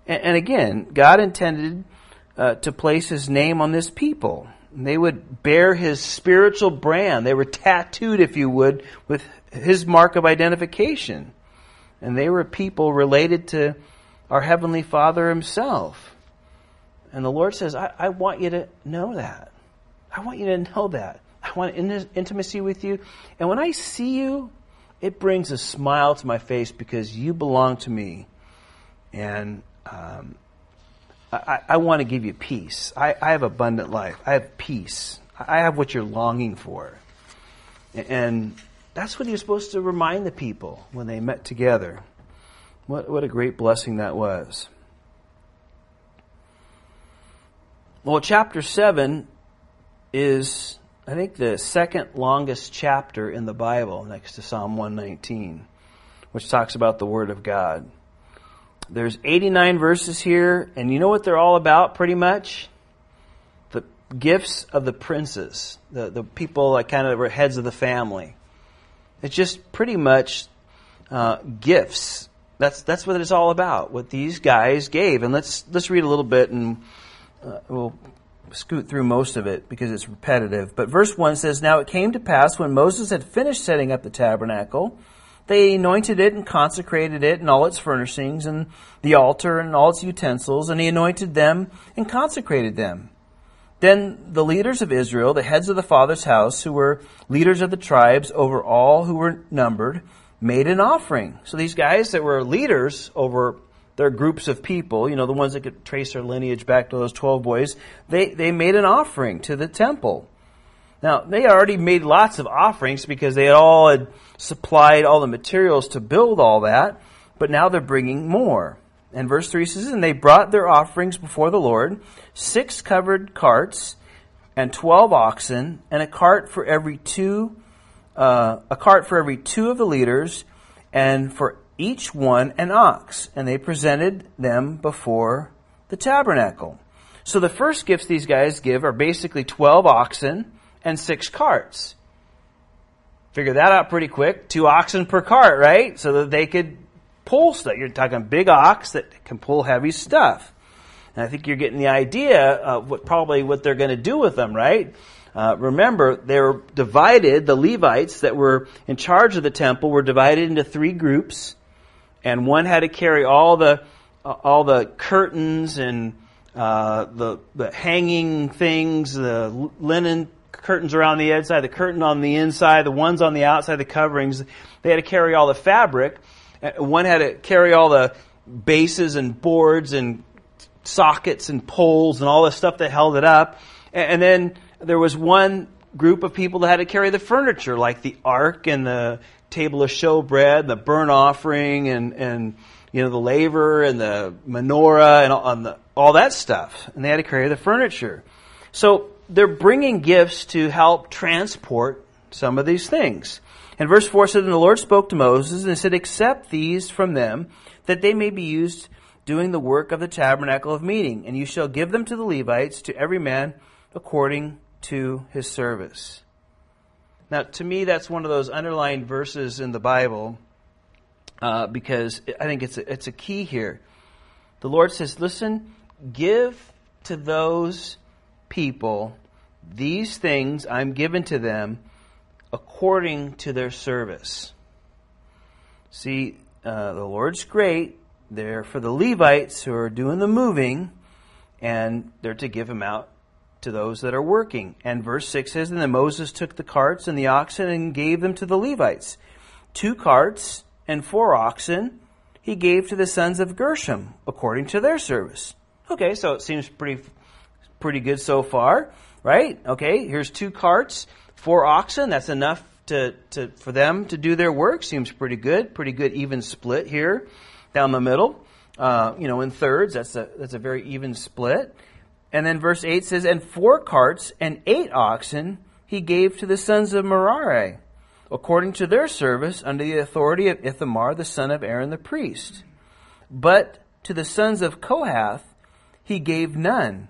And, and again, God intended uh, to place His name on this people. They would bear His spiritual brand. They were tattooed, if you would, with His mark of identification. And they were people related to our Heavenly Father Himself. And the Lord says, I, I want you to know that. I want you to know that. I want intimacy with you. And when I see you, it brings a smile to my face because you belong to me. And um, I, I, want to give you peace. I, I, have abundant life. I have peace. I have what you're longing for. And that's what he was supposed to remind the people when they met together. What, what a great blessing that was. Well, chapter 7 is, I think, the second longest chapter in the Bible next to Psalm 119, which talks about the Word of God. There's 89 verses here, and you know what they're all about pretty much? The gifts of the princes, the, the people that kind of were heads of the family. It's just pretty much uh, gifts that's that's what it's all about. What these guys gave, and let's let's read a little bit, and uh, we'll scoot through most of it because it's repetitive. But verse one says, "Now it came to pass when Moses had finished setting up the tabernacle." They anointed it and consecrated it and all its furnishings and the altar and all its utensils, and he anointed them and consecrated them. Then the leaders of Israel, the heads of the father's house, who were leaders of the tribes over all who were numbered, made an offering. So these guys that were leaders over their groups of people, you know, the ones that could trace their lineage back to those 12 boys, they, they made an offering to the temple. Now, they already made lots of offerings because they had all had supplied all the materials to build all that, but now they're bringing more. And verse 3 says, And they brought their offerings before the Lord, six covered carts, and twelve oxen, and a cart for every two uh, a cart for every two of the leaders, and for each one an ox. And they presented them before the tabernacle. So the first gifts these guys give are basically 12 oxen and six carts. Figure that out pretty quick. Two oxen per cart, right? So that they could pull stuff. You're talking big ox that can pull heavy stuff. And I think you're getting the idea of what probably what they're going to do with them, right? Uh, remember, they were divided, the Levites that were in charge of the temple were divided into three groups, and one had to carry all the, uh, all the curtains and uh, the, the hanging things, the linen curtains around the outside, the curtain on the inside, the ones on the outside, the coverings. They had to carry all the fabric. Uh, one had to carry all the bases and boards and sockets and poles and all the stuff that held it up. And then there was one group of people that had to carry the furniture, like the ark and the table of showbread, and the burnt offering, and and you know the laver and the menorah and all, and the, all that stuff, and they had to carry the furniture. So they're bringing gifts to help transport some of these things. And verse 4 said, And the Lord spoke to Moses and said, Accept these from them, that they may be used doing the work of the tabernacle of meeting. And you shall give them to the Levites, to every man according to his service. Now, to me, that's one of those underlined verses in the Bible uh, because I think it's a, it's a key here. The Lord says, Listen, give to those people these things I'm given to them according to their service. See, uh, the Lord's great. They're for the Levites who are doing the moving, and they're to give them out to those that are working. And verse 6 says, And then Moses took the carts and the oxen and gave them to the Levites. Two carts and four oxen he gave to the sons of Gershon according to their service. Okay, so it seems pretty pretty good so far, right? Okay, here's two carts, four oxen. That's enough to, to for them to do their work. Seems pretty good. Pretty good even split here down the middle. Uh, you know, in thirds. That's a that's a very even split. And then verse eight says, "And four carts and eight oxen he gave to the sons of Merari." according to their service under the authority of Ithamar, the son of Aaron the priest. But to the sons of Kohath he gave none,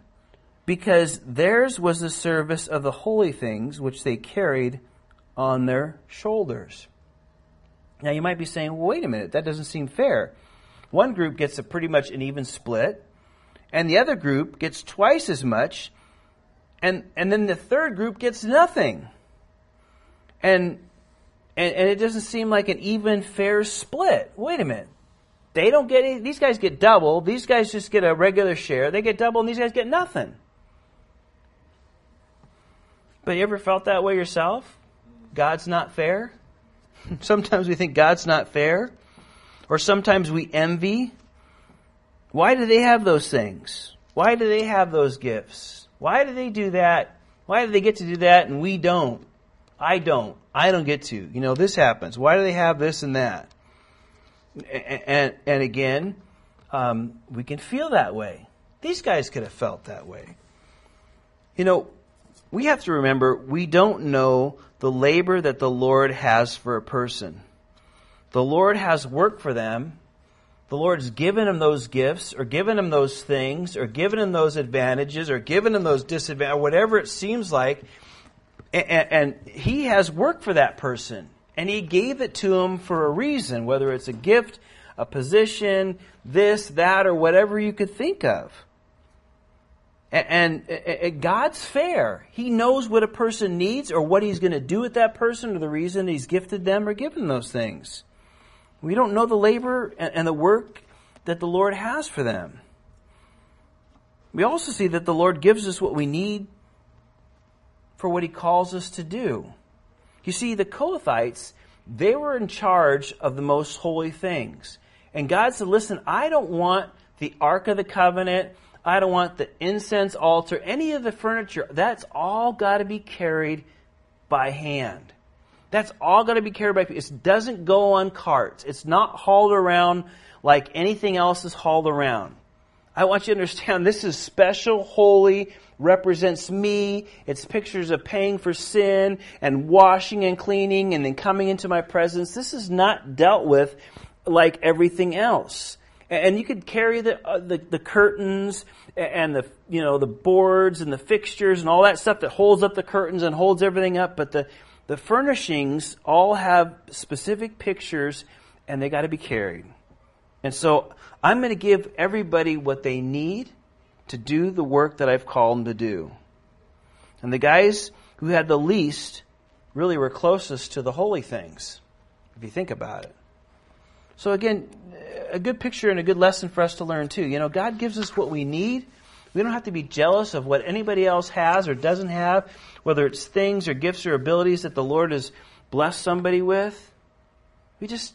because theirs was the service of the holy things which they carried on their shoulders. Now you might be saying, well, wait a minute, that doesn't seem fair. One group gets a pretty much an even split, and the other group gets twice as much, and, and then the third group gets nothing. And and, and it doesn't seem like an even fair split. Wait a minute. They don't get any, these guys get double. These guys just get a regular share. They get double and these guys get nothing. But you ever felt that way yourself? God's not fair? sometimes we think God's not fair. Or sometimes we envy. Why do they have those things? Why do they have those gifts? Why do they do that? Why do they get to do that and we don't? I don't. I don't get to. You know, this happens. Why do they have this and that? And, and, and again, um, we can feel that way. These guys could have felt that way. You know, we have to remember we don't know the labor that the Lord has for a person. The Lord has work for them. The Lord's given them those gifts, or given them those things, or given them those advantages, or given them those disadvantages, whatever it seems like. And, he has work for that person. And he gave it to him for a reason, whether it's a gift, a position, this, that, or whatever you could think of. And, God's fair. He knows what a person needs or what he's going to do with that person or the reason he's gifted them or given those things. We don't know the labor and the work that the Lord has for them. We also see that the Lord gives us what we need for what he calls us to do. You see, the Kohathites, they were in charge of the most holy things. And God said, listen, I don't want the Ark of the Covenant. I don't want the incense altar, any of the furniture. That's all got to be carried by hand. That's all got to be carried by people. It doesn't go on carts. It's not hauled around like anything else is hauled around. I want you to understand this is special, holy, represents me. It's pictures of paying for sin and washing and cleaning and then coming into my presence. This is not dealt with like everything else. And you could carry the, uh, the, the curtains and the you know the boards and the fixtures and all that stuff that holds up the curtains and holds everything up, but the the furnishings all have specific pictures and they got to be carried. And so I'm going to give everybody what they need to do the work that I've called them to do. And the guys who had the least really were closest to the holy things, if you think about it. So again, a good picture and a good lesson for us to learn too. You know, God gives us what we need. We don't have to be jealous of what anybody else has or doesn't have, whether it's things or gifts or abilities that the Lord has blessed somebody with. We just,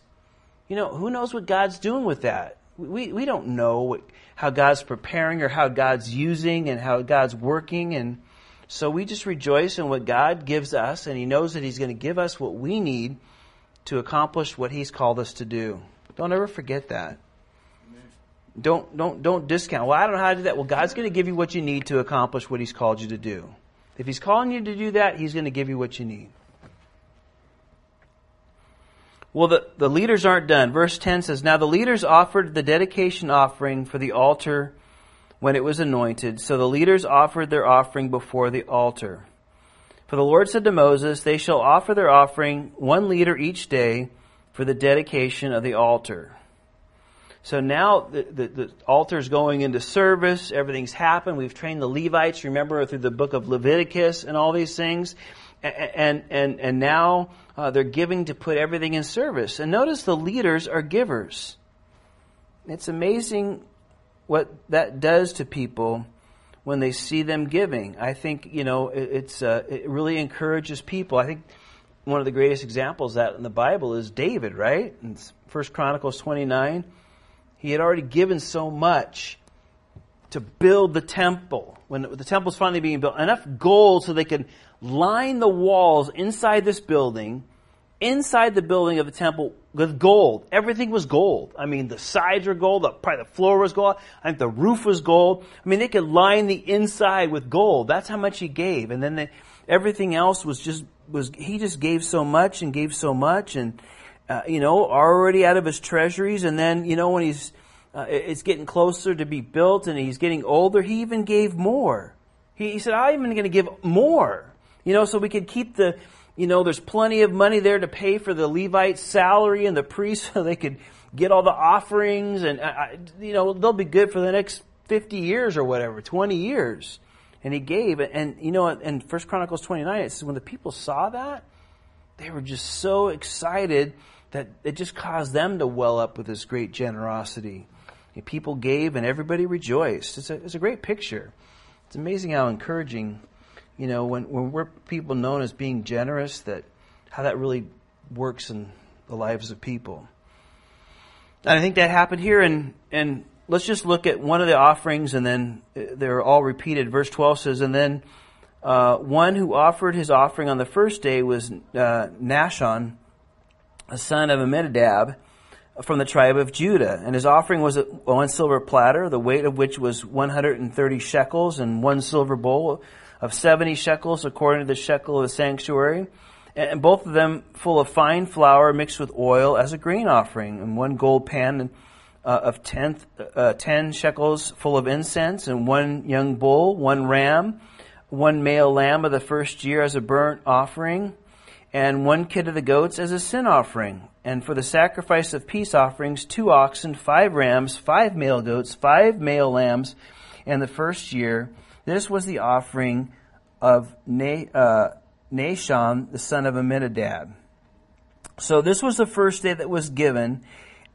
you know, who knows what God's doing with that? We, we don't know what, how God's preparing or how God's using and how God's working. And so we just rejoice in what God gives us, and He knows that He's going to give us what we need to accomplish what He's called us to do. Don't ever forget that. Don't, don't, don't discount. Well, I don't know how to do that. Well, God's going to give you what you need to accomplish what He's called you to do. If He's calling you to do that, He's going to give you what you need. Well, the, the leaders aren't done. Verse 10 says, Now the leaders offered the dedication offering for the altar when it was anointed. So the leaders offered their offering before the altar. For the Lord said to Moses, They shall offer their offering one leader each day for the dedication of the altar. So now the, the, the altar is going into service. Everything's happened. We've trained the Levites, remember, through the book of Leviticus and all these things. And, and, and now uh, they're giving to put everything in service. And notice the leaders are givers. It's amazing what that does to people when they see them giving. I think, you know, it, it's, uh, it really encourages people. I think one of the greatest examples that in the Bible is David, right? In 1 Chronicles 29, He had already given so much to build the temple. When the temple's finally being built, enough gold so they could line the walls inside this building, inside the building of the temple with gold. Everything was gold. I mean, the sides were gold, the, probably the floor was gold, I think the roof was gold. I mean, they could line the inside with gold. That's how much he gave. And then the, everything else was just, was, he just gave so much and gave so much and, uh, you know, already out of his treasuries. And then, you know, when he's, uh, it's getting closer to be built and he's getting older, he even gave more. He, he said, I'm even going to give more. You know, so we could keep the, you know, there's plenty of money there to pay for the Levite's salary and the priests so they could get all the offerings and, uh, you know, they'll be good for the next 50 years or whatever, 20 years. And he gave, and, you know, in First Chronicles 29, it says when the people saw that, they were just so excited that it just caused them to well up with this great generosity people gave and everybody rejoiced. It's a, it's a great picture. It's amazing how encouraging, you know, when, when we're people known as being generous, that how that really works in the lives of people. And I think that happened here, and, and let's just look at one of the offerings, and then uh, they're all repeated. Verse 12 says, And then uh, one who offered his offering on the first day was uh, Nahshon, a son of Amminadab from the tribe of Judah. And his offering was one silver platter, the weight of which was 130 shekels, and one silver bowl of 70 shekels according to the shekel of the sanctuary. And both of them full of fine flour mixed with oil as a grain offering, and one gold pan uh, of tenth, uh, 10 shekels full of incense, and one young bull, one ram, one male lamb of the first year as a burnt offering, and one kid of the goats as a sin offering and for the sacrifice of peace offerings, two oxen, five rams, five male goats, five male lambs, and the first year. This was the offering of uh, Nahshon, the son of Amminadab. So this was the first day that was given,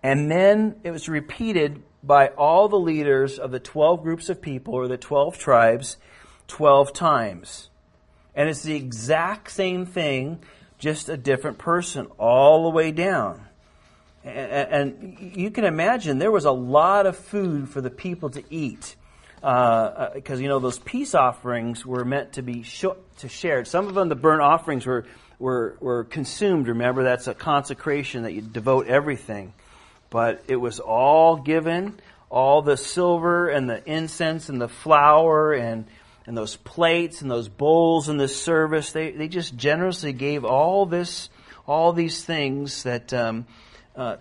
and then it was repeated by all the leaders of the 12 groups of people, or the 12 tribes, 12 times. And it's the exact same thing just a different person all the way down. And, you can imagine there was a lot of food for the people to eat. Because, uh, uh you know, those peace offerings were meant to be sh- to shared. Some of them, the burnt offerings, were, were, were consumed. Remember, that's a consecration that you devote everything. But it was all given, all the silver and the incense and the flour and and those plates and those bowls and this service. They, they just generously gave all this, all these things that, um, uh,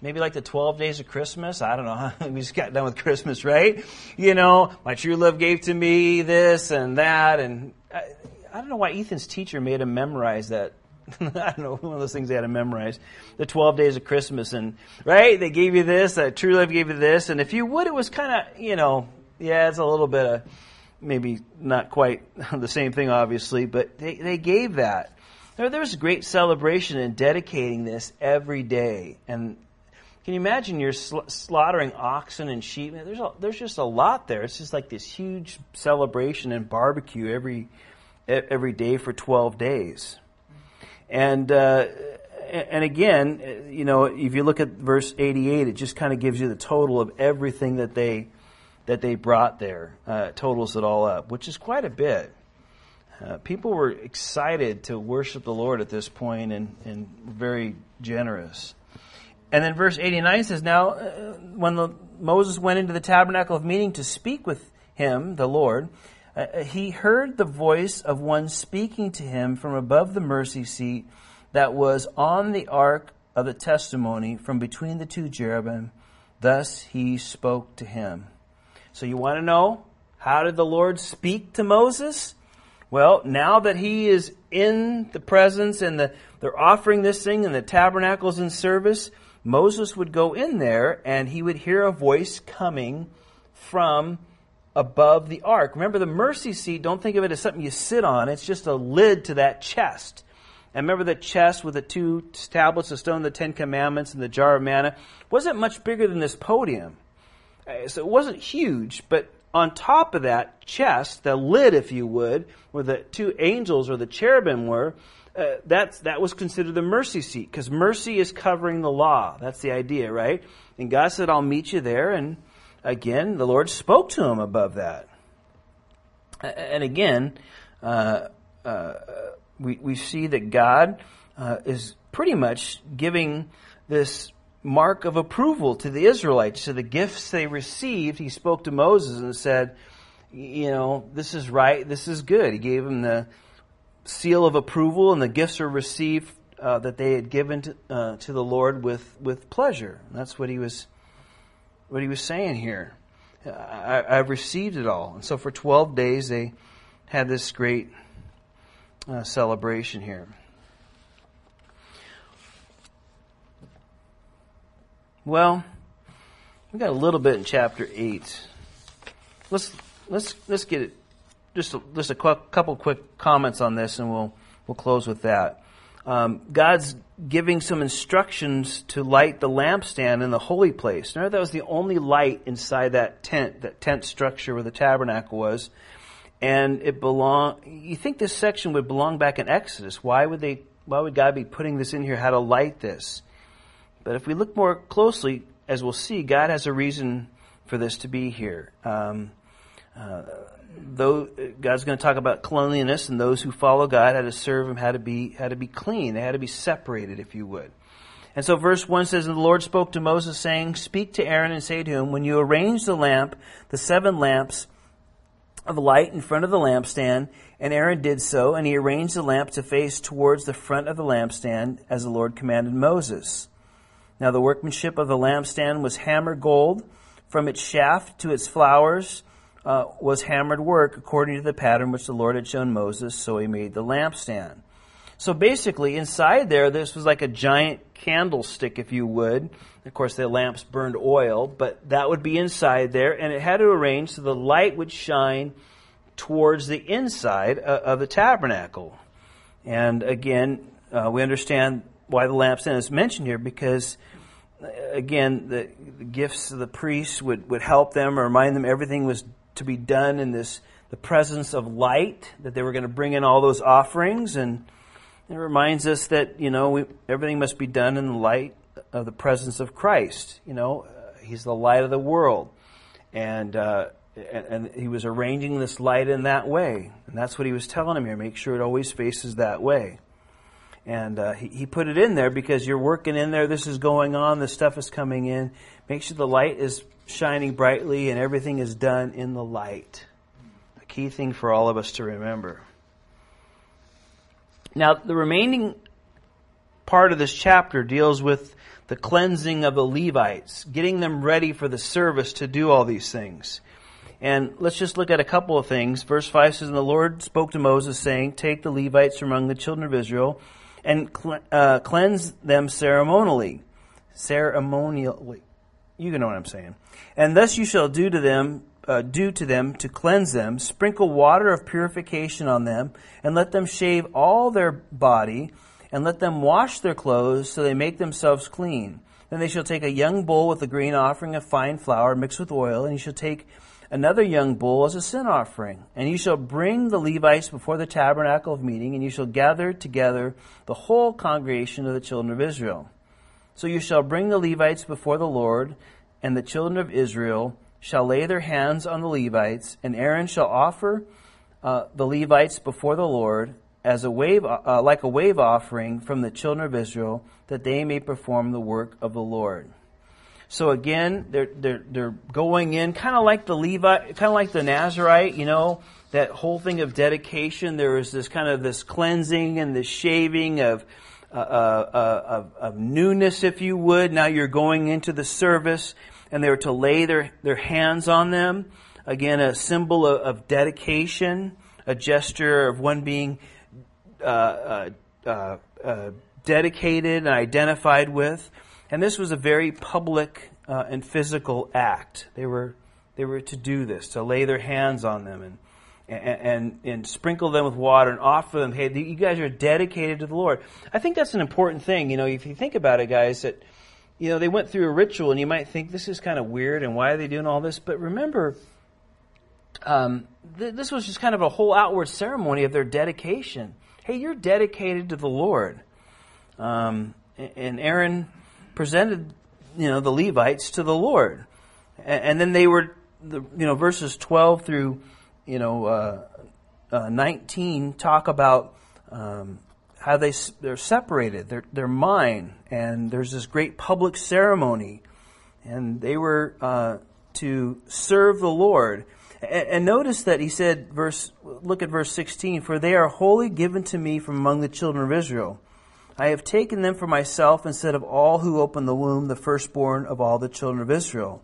maybe like the 12 days of Christmas. I don't know. we just got done with Christmas, right? You know, my true love gave to me this and that. And I, I don't know why Ethan's teacher made him memorize that. I don't know, one of those things they had to memorize. The 12 days of Christmas and, right? They gave you this, that true love gave you this. And if you would, it was kind of, you know, yeah, it's a little bit of maybe not quite the same thing, obviously, but they, they gave that. There, there was a great celebration in dedicating this every day. And can you imagine you're sl- slaughtering oxen and sheep? There's, a, there's just a lot there. It's just like this huge celebration and barbecue every, every day for 12 days. And, uh, and again, you know, if you look at verse 88, it just kind of gives you the total of everything that they that they brought there uh, totals it all up, which is quite a bit. Uh, people were excited to worship the Lord at this point and, and very generous. And then verse 89 says, Now, uh, when the, Moses went into the tabernacle of meeting to speak with him, the Lord, uh, uh, he heard the voice of one speaking to him from above the mercy seat that was on the ark of the testimony from between the two cherubim. Thus he spoke to him. So you want to know how did the Lord speak to Moses? Well, now that he is in the presence and the, they're offering this thing and the tabernacle's in service, Moses would go in there and he would hear a voice coming from above the ark. Remember the mercy seat, don't think of it as something you sit on. It's just a lid to that chest. And remember the chest with the two tablets of stone, the Ten Commandments, and the jar of manna? Wasn't much bigger than this podium. Uh, so it wasn't huge, but on top of that chest, the lid, if you would, where the two angels or the cherubim were, uh, that's, that was considered the mercy seat because mercy is covering the law. That's the idea, right? And God said, I'll meet you there. And again, the Lord spoke to him above that. And again, uh, uh, we, we see that God uh, is pretty much giving this mark of approval to the Israelites. So the gifts they received, he spoke to Moses and said, you know, this is right, this is good. He gave them the seal of approval, and the gifts are received uh, that they had given to, uh, to the Lord with, with pleasure. And that's what he was what he was saying here. I, I've received it all. And so for 12 days they had this great uh, celebration here. Well, we got a little bit in chapter eight. Let's let's let's get it. Just a, just a couple quick comments on this, and we'll we'll close with that. Um, God's giving some instructions to light the lampstand in the holy place. Remember, that was the only light inside that tent, that tent structure where the tabernacle was, and it belong. You think this section would belong back in Exodus? Why would they? Why would God be putting this in here? How to light this? But if we look more closely, as we'll see, God has a reason for this to be here. Um, uh, though God's going to talk about cleanliness, and those who follow God had to serve Him, had to be had to be clean. They had to be separated, if you would. And so, verse one says, "And the Lord spoke to Moses, saying, Speak to Aaron and say to him, When you arrange the lamp, the seven lamps of light in front of the lampstand, and Aaron did so, and he arranged the lamp to face towards the front of the lampstand, as the Lord commanded Moses." Now the workmanship of the lampstand was hammered gold. From its shaft to its flowers uh, was hammered work according to the pattern which the Lord had shown Moses, so he made the lampstand. So basically, inside there, this was like a giant candlestick, if you would. Of course, the lamps burned oil, but that would be inside there, and it had to arrange so the light would shine towards the inside uh, of the tabernacle. And again, uh, we understand why the lampstand is mentioned here because again the, the, gifts of the priests would, would help them or remind them everything was to be done in this the presence of light that they were going to bring in all those offerings and it reminds us that you know we, everything must be done in the light of the presence of Christ you know uh, he's the light of the world and uh, and, he was arranging this light in that way and that's what he was telling him here make sure it always faces that way and uh, he, he put it in there because you're working in there. This is going on. This stuff is coming in. Make sure the light is shining brightly and everything is done in the light. A key thing for all of us to remember. Now, the remaining part of this chapter deals with the cleansing of the Levites, getting them ready for the service to do all these things. And let's just look at a couple of things. Verse 5 says, And the Lord spoke to Moses, saying, Take the Levites from among the children of Israel and uh, cleanse them ceremonially. Ceremonially. You know what I'm saying. And thus you shall do to them, uh, do to them to cleanse them, sprinkle water of purification on them, and let them shave all their body, and let them wash their clothes, so they make themselves clean. Then they shall take a young bull with a grain offering of fine flour mixed with oil, and you shall take another young bull as a sin offering. And you shall bring the Levites before the tabernacle of meeting, and you shall gather together the whole congregation of the children of Israel. So you shall bring the Levites before the Lord, and the children of Israel shall lay their hands on the Levites, and Aaron shall offer uh, the Levites before the Lord as a wave, uh, like a wave offering from the children of Israel, that they may perform the work of the Lord. So again, they're, they're, they're going in kind of like the Levite, kind of like the Nazirite, you know, that whole thing of dedication. There is this kind of this cleansing and this shaving of, uh, of, newness, if you would. Now you're going into the service and they were to lay their, their hands on them. Again, a symbol of, of dedication, a gesture of one being, uh, uh, uh, dedicated and identified with. And this was a very public and physical act. They were, they were to do this, to lay their hands on them and, and, and, and sprinkle them with water and offer them, hey, you guys are dedicated to the Lord. I think that's an important thing. You know, if you think about it, guys, that, you know, they went through a ritual and you might think this is kind of weird and why are they doing all this? But remember, um, th- this was just kind of a whole outward ceremony of their dedication hey, you're dedicated to the Lord. Um, and Aaron presented, you know, the Levites to the Lord. And, then they were, the, you know, verses 12 through, you know, uh, uh, 19 talk about um, how they they're separated. They're they're mine, and there's this great public ceremony, and they were uh, to serve the Lord. And, and notice that he said, verse look at verse 16. For they are wholly given to me from among the children of Israel. I have taken them for myself instead of all who open the womb, the firstborn of all the children of Israel.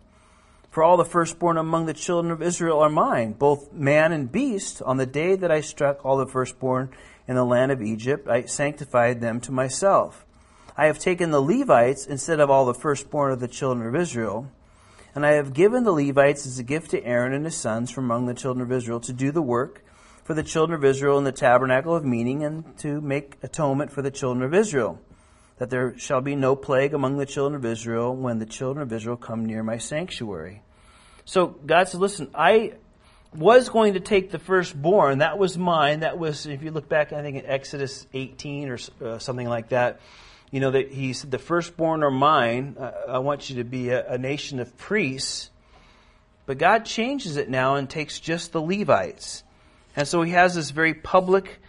For all the firstborn among the children of Israel are mine, both man and beast. On the day that I struck all the firstborn in the land of Egypt, I sanctified them to myself. I have taken the Levites instead of all the firstborn of the children of Israel, and I have given the Levites as a gift to Aaron and his sons from among the children of Israel to do the work for the children of Israel in the tabernacle of meeting and to make atonement for the children of Israel, that there shall be no plague among the children of Israel when the children of Israel come near my sanctuary. So God said, listen, I was going to take the firstborn. That was mine. That was, if you look back, I think in Exodus 18 or uh, something like that, you know, that he said, the firstborn are mine. Uh, I want you to be a, a nation of priests. But God changes it now and takes just the Levites. And so he has this very public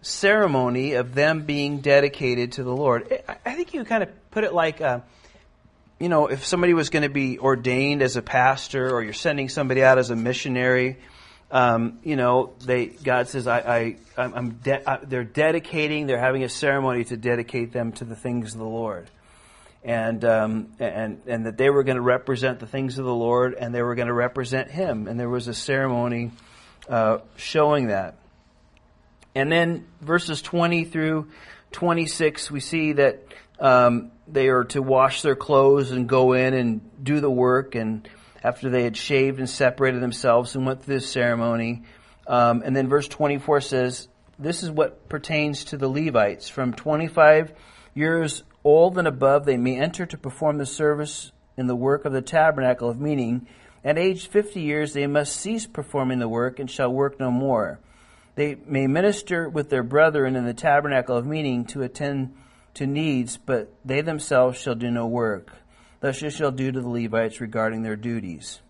ceremony of them being dedicated to the Lord. I think you kind of put it like, uh, you know, if somebody was going to be ordained as a pastor or you're sending somebody out as a missionary, um, you know, they, God says, I, I, I'm, de- I, they're dedicating, they're having a ceremony to dedicate them to the things of the Lord. And, um, and, and that they were going to represent the things of the Lord and they were going to represent Him. And there was a ceremony, uh, showing that. And then verses 20 through 26, we see that, um, they are to wash their clothes and go in and do the work. And after they had shaved and separated themselves and went through this ceremony, um, and then verse 24 says, "This is what pertains to the Levites. From 25 years old and above, they may enter to perform the service in the work of the tabernacle of meeting." At age 50 years, they must cease performing the work and shall work no more. They may minister with their brethren in the tabernacle of meeting to attend to needs, but they themselves shall do no work. Thus you shall do to the Levites regarding their duties.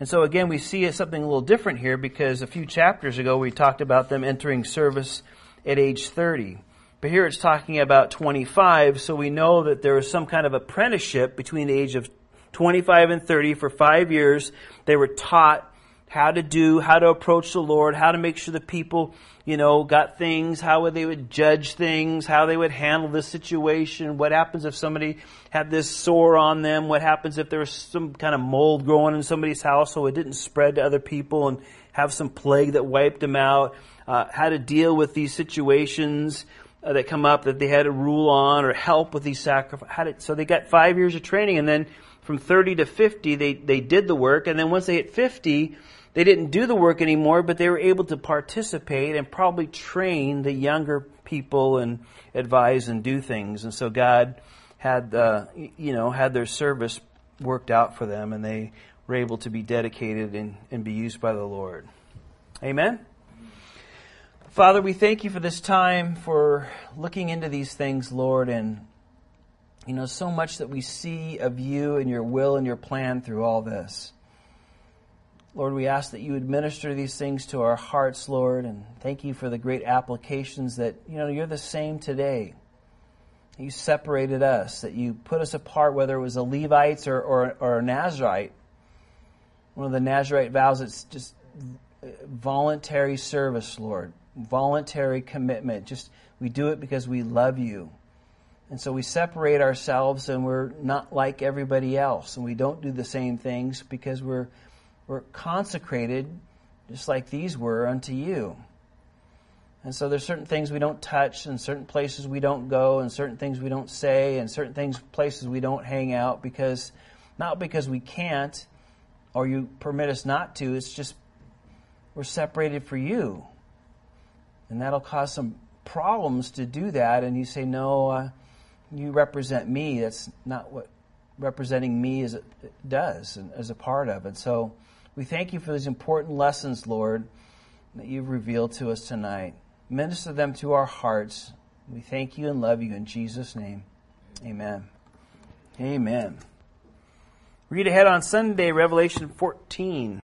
And so again, we see something a little different here because a few chapters ago we talked about them entering service at age 30. But here it's talking about 25, so we know that there was some kind of apprenticeship between the age of 25 and 30 for five years. They were taught how to do, how to approach the Lord, how to make sure the people, you know, got things, how would they would judge things, how they would handle the situation, what happens if somebody had this sore on them, what happens if there was some kind of mold growing in somebody's house so it didn't spread to other people and have some plague that wiped them out, uh, how to deal with these situations uh, that come up that they had to rule on or help with these sacrifices. So they got five years of training and then from 30 to 50, they, they did the work. And then once they hit 50, they didn't do the work anymore, but they were able to participate and probably train the younger people and advise and do things. And so God had, uh, you know, had their service worked out for them, and they were able to be dedicated and, and be used by the Lord. Amen. Father, we thank you for this time, for looking into these things, Lord, and you know, so much that we see of you and your will and your plan through all this. Lord, we ask that you administer these things to our hearts, Lord, and thank you for the great applications that, you know, you're the same today. You separated us, that you put us apart, whether it was a Levites or, or, or a Nazirite. One of the Nazirite vows, it's just voluntary service, Lord, voluntary commitment. Just, we do it because we love you. And so we separate ourselves and we're not like everybody else. And we don't do the same things because we're we're consecrated, just like these were, unto you. And so there's certain things we don't touch, and certain places we don't go, and certain things we don't say, and certain things places we don't hang out because not because we can't or you permit us not to, it's just we're separated for you. And that'll cause some problems to do that, and you say, No, uh, you represent me. That's not what representing me is, does and as a part of. it. so we thank you for these important lessons, Lord, that you've revealed to us tonight. Minister them to our hearts. We thank you and love you in Jesus' name. Amen. Amen. Read ahead on Sunday, Revelation 14.